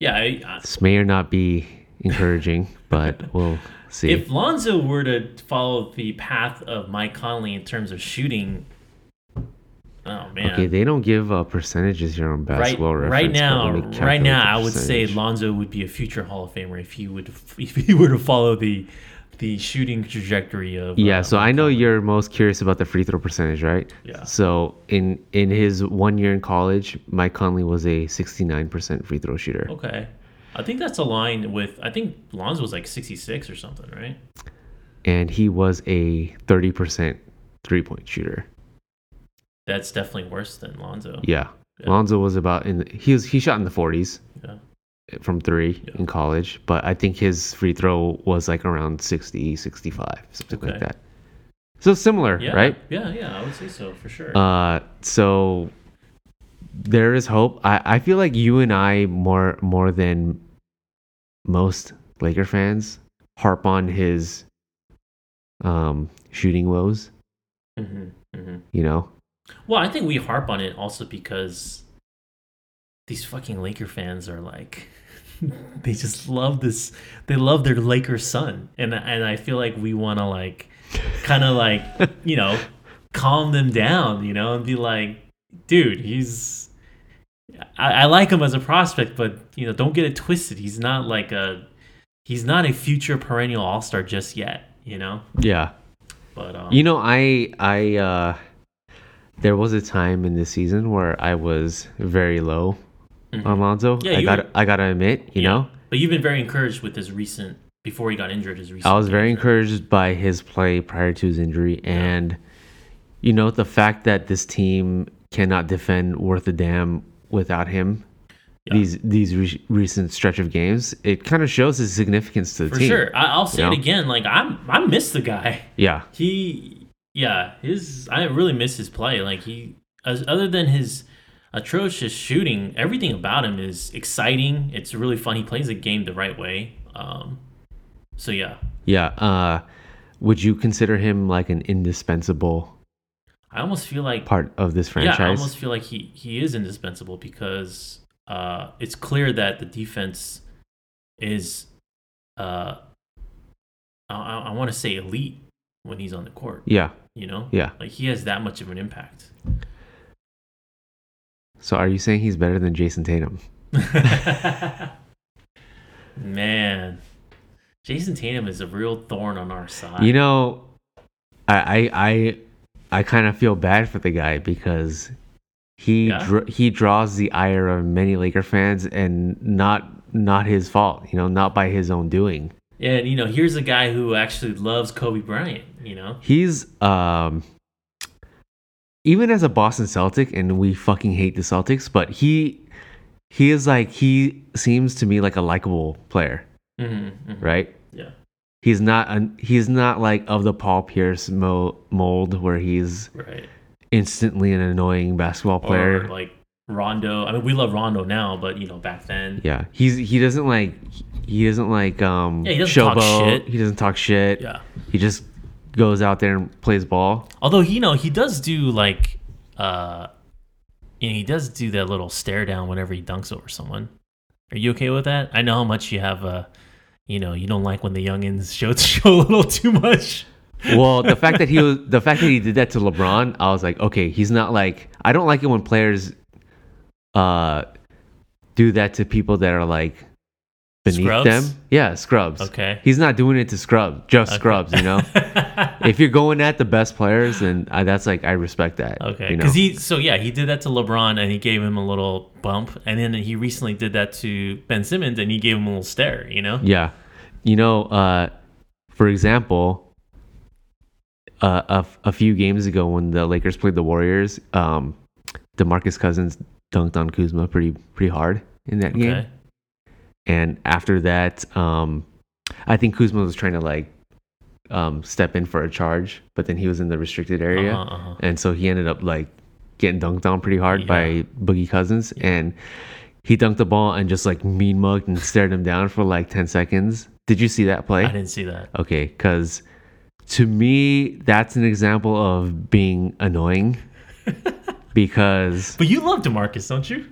yeah. I, I, This may or not be encouraging, but we'll see. if Lonzo were to follow the path of Mike Conley in terms of shooting, oh man. Okay, they don't give uh, percentages here on basketball reference. right now, right now, I would say. Lonzo would be a future Hall of Famer if he would if he were to follow the the shooting trajectory of. Yeah, uh, so I know you're most curious about the free throw percentage, right? Yeah. So in in his one year in college, Mike Conley was a 69% free throw shooter, Okay, I think that's aligned with. I think Lonzo was like sixty six or something, right? and he was a 30% three point shooter. That's definitely worse than Lonzo. Yeah. Yeah. Lonzo was about in the, he was he shot in the 40s Yeah. From 3 Yeah. in college, but I think his free throw was like around 60, 65, something like that. So similar, Yeah, right? Yeah, yeah, I would say so for sure. Uh, so there is hope. I, I feel like you and I more more than most Laker fans harp on his um shooting woes. hmm hmm You know, Well, I think we harp on it also because these fucking Laker fans are like they just love this they love their Laker son. And and I feel like we want to like kind of like, you know, calm them down, you know, and be like, dude, he's I, I like him as a prospect, but you know, don't get it twisted. He's not like a he's not a future perennial all-star just yet, you know? yeah. But um You know, I I uh there was a time in this season where I was very low mhm. on Yeah, I gotta I got to admit, you Yeah. know. But you've been very encouraged with his recent before he got injured. His recent. I was very encouraged by his play prior to his injury, and you know the fact that this team cannot defend worth a damn without him. Yeah. These these re- recent stretch of games, it kind of shows his significance to the for team. For sure. I, I'll say it know? again. Like I'm, I miss the guy. Yeah, He, yeah, his. I really miss his play. Like he, as other than his atrocious shooting, everything about him is exciting. It's really fun. He plays the game the right way. Um, so yeah, yeah. Uh, would you consider him like an indispensable I almost feel like part of this franchise? Yeah, I almost feel like he he is indispensable because uh, it's clear that the defense is, uh, I, I, I want to say elite when he's on the court. yeah, You know, yeah. like he has that much of an impact. So are you saying he's better than Jayson Tatum? Man, Jayson Tatum is a real thorn on our side. You know, I I I, I kind of feel bad for the guy because he Yeah? dr- he draws the ire of many Laker fans, and not not his fault. You know, not by his own doing. Yeah, and you know, here's a guy who actually loves Kobe Bryant. You know, He's um even as a Boston Celtic, and we fucking hate the Celtics, but he he is like he seems to me like a likable player, hmm right? yeah, He's not an, he's not like of the Paul Pierce mo- mold where he's right. instantly an annoying basketball player. Or like Rondo. I mean, we love Rondo now, but you know, back then, yeah, he's he doesn't like he doesn't like um Yeah, he doesn't talk showboat. shit. He doesn't talk shit. yeah. He just goes out there and plays ball. Although you know he does do like, uh, you know, he does do that little stare down whenever he dunks over someone. Are you okay with that? I know how much you have. Uh, you know, you don't like when the youngins show show a little too much. Well, the fact that he was the fact that he did that to LeBron, I was like, okay, he's not like I don't like it when players uh do that to people that are like beneath Scrubs? them. Yeah, scrubs. Okay. He's not doing it to scrubs, just Okay. scrubs, you know. if you're going at the best players, then I, that's like I respect that. Okay, you know? because he so yeah he did that to LeBron and he gave him a little bump, and then he recently did that to Ben Simmons and he gave him a little stare. You know. Yeah. You know, uh, for example, uh, a, few games ago when the Lakers played the Warriors, um, DeMarcus Cousins dunked on Kuzma pretty pretty hard in that game. And after that, um, I think Kuzma was trying to like um, step in for a charge, but then he was in the restricted area, Uh-huh, uh-huh. and so he ended up like getting dunked on pretty hard by Boogie Cousins, and he dunked the ball and just like mean mugged and stared him down for like ten seconds. Did you see that play? I didn't see that. Okay, because to me, that's an example of being annoying. because But you love Demarcus, don't you?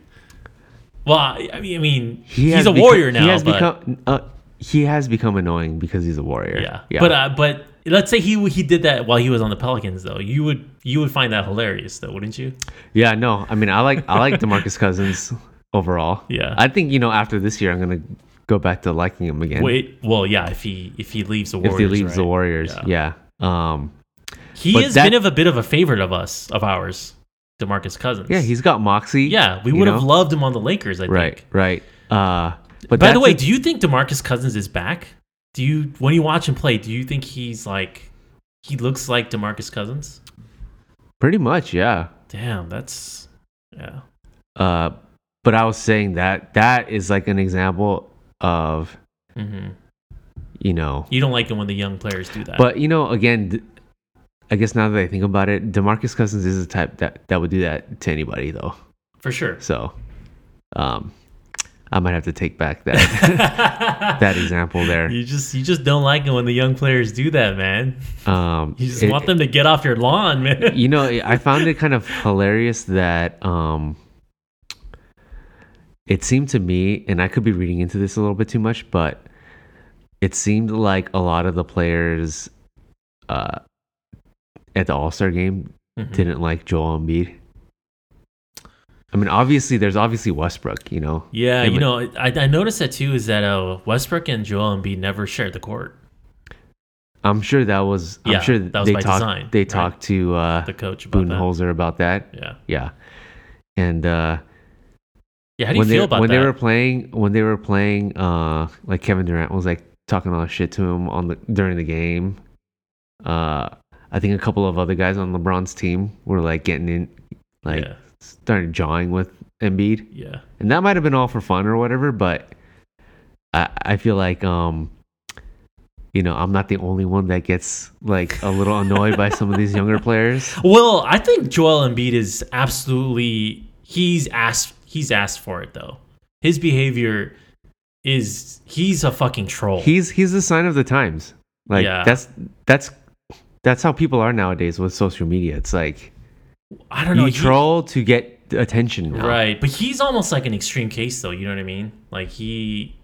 Well, I mean, I mean, he he's a become- warrior now. He has but, become uh, he has become annoying because he's a warrior. yeah, yeah. But uh, but let's say he he did that while he was on the Pelicans, though. You would you would find that hilarious, though, wouldn't you? yeah, no, I mean, I like I like Demarcus Cousins overall. Yeah. I think you know after this year, I'm gonna go back to liking him again. Wait, well, yeah. If he if he leaves the if Warriors, he leaves the? Warriors, yeah. Um, he has that- been of a bit of a favorite of us of ours, Demarcus Cousins. yeah, he's got moxie. yeah. We would have know? loved him on the Lakers. I right, think. right. Uh, but By the way, a- do you think Demarcus Cousins is back? Do you when you watch him play, do you think he's like he looks like Demarcus Cousins? pretty much, yeah. Damn, that's yeah. Uh, but I was saying that that is like an example of hmm you know You don't like it when the young players do that. But you know, again, I guess now that I think about it, Demarcus Cousins is the type that that would do that to anybody, though. for sure. So, um, I might have to take back that that example there. You just you just don't like it when the young players do that, man. Um, You just it- want them to get off your lawn, man. you know, I found it kind of hilarious that um, it seemed to me, and I could be reading into this a little bit too much, but it seemed like a lot of the players uh, at the All Star game Mhm. didn't like Joel Embiid. I mean, obviously, there's obviously Westbrook, you know. Yeah, Yeah, you know, I, I noticed that too. Is that uh, Westbrook and Joel Embiid never shared the court. I'm sure that was. I'm Yeah, sure that was they by talked. design, they right? talked to uh, The coach about that. Budenholzer about that. Yeah, Yeah, and uh, yeah. How do you feel they about when that? they were playing when they were playing, uh, like Kevin Durant was like talking all shit to him on the during the game. Uh, I think a couple of other guys on LeBron's team were like getting in, like yeah, started jawing with Embiid. yeah. and that might have been all for fun or whatever but i i feel like um you know i'm not the only one that gets like a little annoyed by some of these younger players Well, I think Joel Embiid is absolutely he's asked he's asked for it though. His behavior is he's a fucking troll. he's he's a sign of the times like Yeah. that's that's that's how people are nowadays with social media it's like I don't know. you he- troll to get attention now. Right, but he's almost like an extreme case, though. You know what I mean? Like he,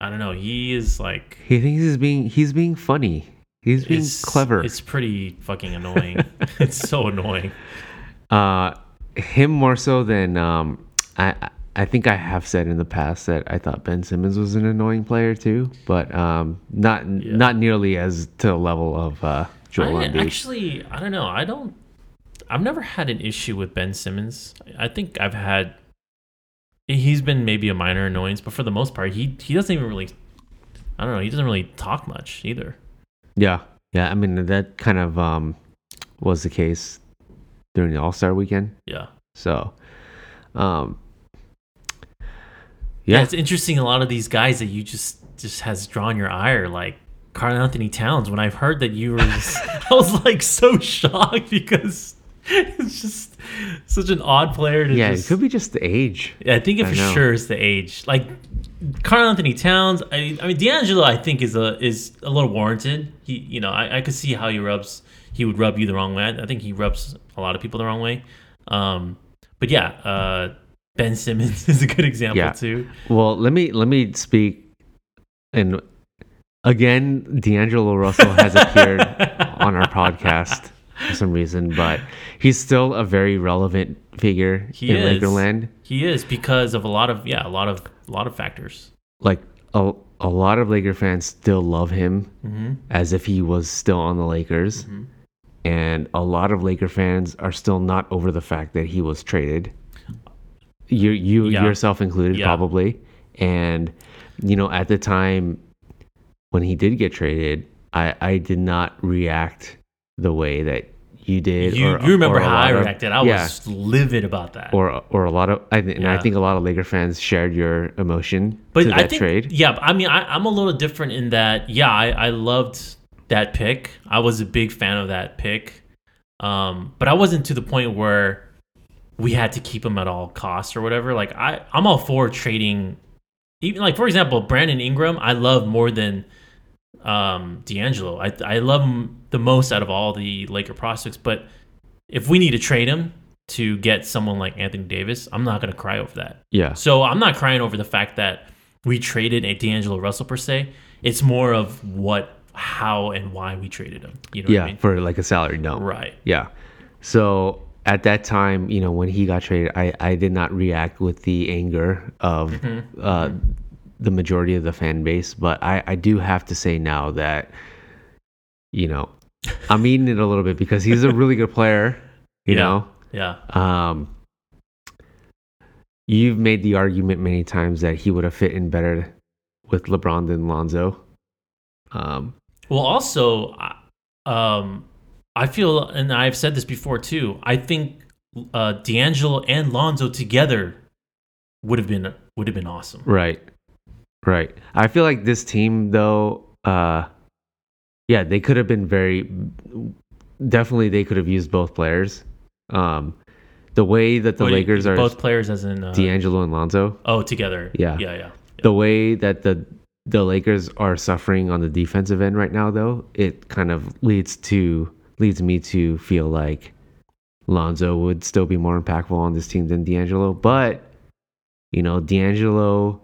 I don't know. He is like he thinks he's being he's being funny he's being it's clever It's pretty fucking annoying. it's so annoying. Uh, him more so than um, I. I- think I have said in the past that I thought Ben Simmons was an annoying player too, but um, not Yeah. not nearly as to the level of uh, Joel I, Embiid. actually, I don't know. I don't. I've never had an issue with Ben Simmons. I think I've had. He's been maybe a minor annoyance, but for the most part, he he doesn't even really. I don't know. He doesn't really talk much either. yeah, yeah. I mean that kind of um, was the case during the All Star weekend. Yeah. So, um, yeah, yeah, it's interesting. A lot of these guys that you just just has drawn your ire, like Karl Anthony Towns. When I've heard that you were, just, I was like so shocked because it's just such an odd player to yeah. just. It could be just the age. Yeah, I think it I for know. sure is the age. Like Karl Anthony Towns. I, I mean, D'Angelo. I think is a is a little warranted. He, you know, I, I could see how he rubs. He would rub you the wrong way. I think he rubs a lot of people the wrong way. Um, but yeah, uh, Ben Simmons is a good example Yeah. too. Well, let me let me speak. And again, D'Angelo Russell has appeared on our podcast for some reason, but he's still a very relevant figure He in is. Lakerland. He is because of a lot of yeah, a lot of a lot of factors. Like a, a lot of Laker fans still love him Mm-hmm. as if he was still on the Lakers. Mhm. And a lot of Laker fans are still not over the fact that he was traded. You you Yeah. yourself included Yeah. probably. And you know, at the time when he did get traded, I I did not react the way that you did. You, or- you remember how I lot of- reacted? I yeah. was livid about that. or or a lot of I, and I think a lot of Laker fans shared your emotion But to I that think, trade. yeah, I mean, I, I'm a little different in that, yeah, I, I loved that pick. I was a big fan of that pick. Um, but I wasn't to the point where we had to keep him at all costs or whatever. Like I, I'm all for trading. Even like for example, Brandon Ingram, I love more than um D'Angelo. I I love him the most out of all the Laker prospects. But if we need to trade him to get someone like Anthony Davis, I'm not gonna cry over that. Yeah. So I'm not crying over the fact that we traded a D'Angelo Russell per se. It's more of what, how, and why we traded him. You know yeah, what I mean? for like a salary dump. Right. Yeah. So at that time, you know, when he got traded, I, I did not react with the anger of Mm-hmm. uh, the majority of the fan base, but I, I do have to say now that, you know, I'm eating it a little bit because he's a really good player, you Yeah. know. Yeah. Um, you've made the argument many times that he would have fit in better with LeBron than Lonzo. Um, Well, also, um, I feel, and I've said this before too. I think uh, D'Angelo and Lonzo together would have been would have been awesome. Right. Right. I feel like this team though, uh yeah, they could have been very definitely they could have used both players. Um the way that the you- Lakers are both players as in uh, D'Angelo and Lonzo, oh together. Yeah. Yeah. Yeah. the way that the the Lakers are suffering on the defensive end right now though, it kind of leads to leads me to feel like Lonzo would still be more impactful on this team than D'Angelo. But, you know, D'Angelo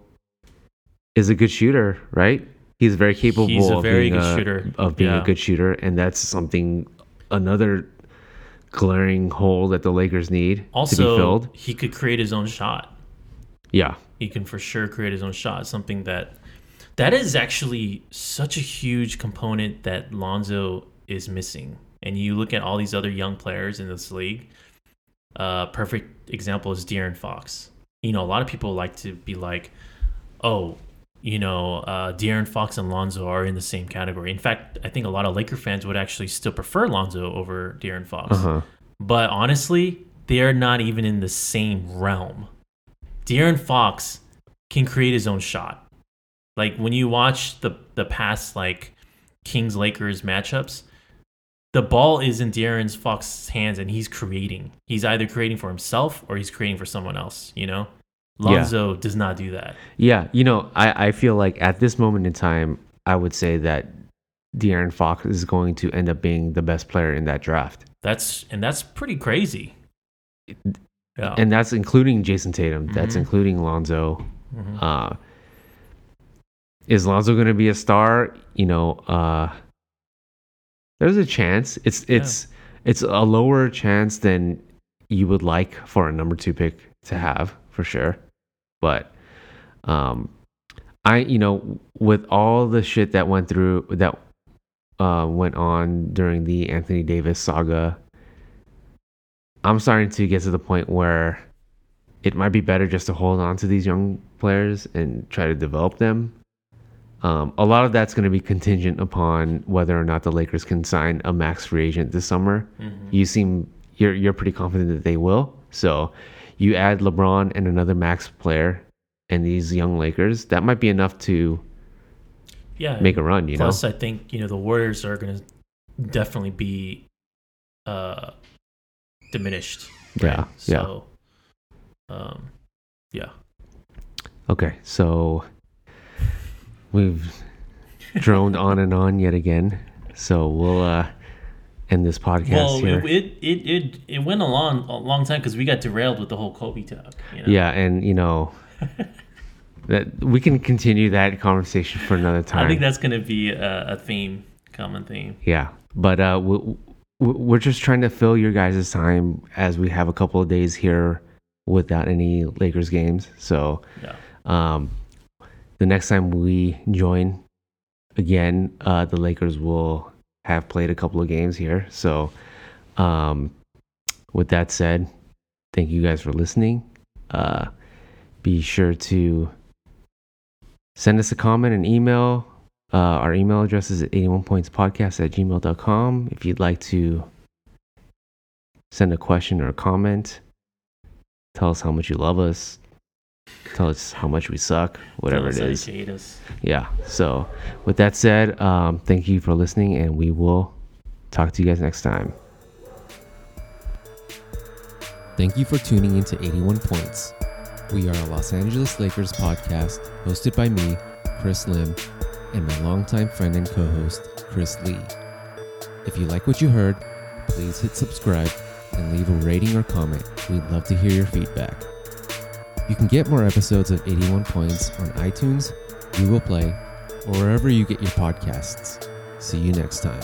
is a good shooter, right? He's very capable He's a of very being good a, shooter. of being Yeah. a good shooter, and that's something another glaring hole that the Lakers need to be Also, filled. he could create his own shot. Yeah. he can for sure create his own shot. Something that that is actually such a huge component that Lonzo is missing. And you look at all these other young players in this league. Uh, perfect example is De'Aaron Fox. You know, a lot of people like to be like, "Oh, you know, uh, De'Aaron Fox and Lonzo are in the same category." In fact, I think a lot of Laker fans would actually still prefer Lonzo over De'Aaron Fox. Uh-huh. But honestly, they're not even in the same realm. De'Aaron Fox can create his own shot. Like when you watch the the past like Kings Lakers matchups, the ball is in De'Aaron Fox's hands and he's creating. He's either creating for himself or he's creating for someone else, you know? Yeah. Lonzo does not do that. Yeah, you know, I, I feel like at this moment in time, I would say that De'Aaron Fox is going to end up being the best player in that draft. That's and that's pretty crazy. Yeah. And that's including Jayson Tatum. That's Mhm. including Lonzo. Mhm. Uh, is Lonzo going to be a star? You know, uh, there's a chance. It's it's it's a lower chance than you would like for a number two pick to have for sure. But um, I you know with all the shit that went through that uh, went on during the Anthony Davis saga, I'm starting to get to the point where it might be better just to hold on to these young players and try to develop them. Um, a lot of that's going to be contingent upon whether or not the Lakers can sign a max free agent this summer. Mhm. You seem you're you're pretty confident that they will. So you add LeBron and another max player and these young Lakers, that might be enough to Yeah. make a run. You Plus, know, Plus, I think you know the Warriors are going to definitely be uh, diminished. yeah, yeah. So, um, yeah. Okay, so we've droned on and on yet again. So we'll uh, end this podcast Well, here. it, it it it went a long a long time because we got derailed with the whole Kobe talk. You know? Yeah, and you know that we can continue that conversation for another time. I think that's going to be a, a theme, common theme. yeah, but uh, we- we're just trying to fill your guys' time as we have a couple of days here without any Lakers games. So Yeah. um, the next time we join again, uh, the Lakers will have played a couple of games here. So um, with that said, thank you guys for listening. Uh, be sure to send us a comment and email. Uh, our email address is 81pointspodcast at gmail.com. If you'd like to send a question or a comment, tell us how much you love us, tell us how much we suck, whatever it Tell us is. hate us. Yeah. So, with that said, um, thank you for listening, and we will talk to you guys next time. Thank you for tuning into 81 Points. We are a Los Angeles Lakers podcast hosted by me, Chris Lim, and my longtime friend and co host, Chris Lee. If you like what you heard, please hit subscribe and leave a rating or comment. We'd love to hear your feedback. You can get more episodes of 81 Points on iTunes, Google Play, or wherever you get your podcasts. See you next time.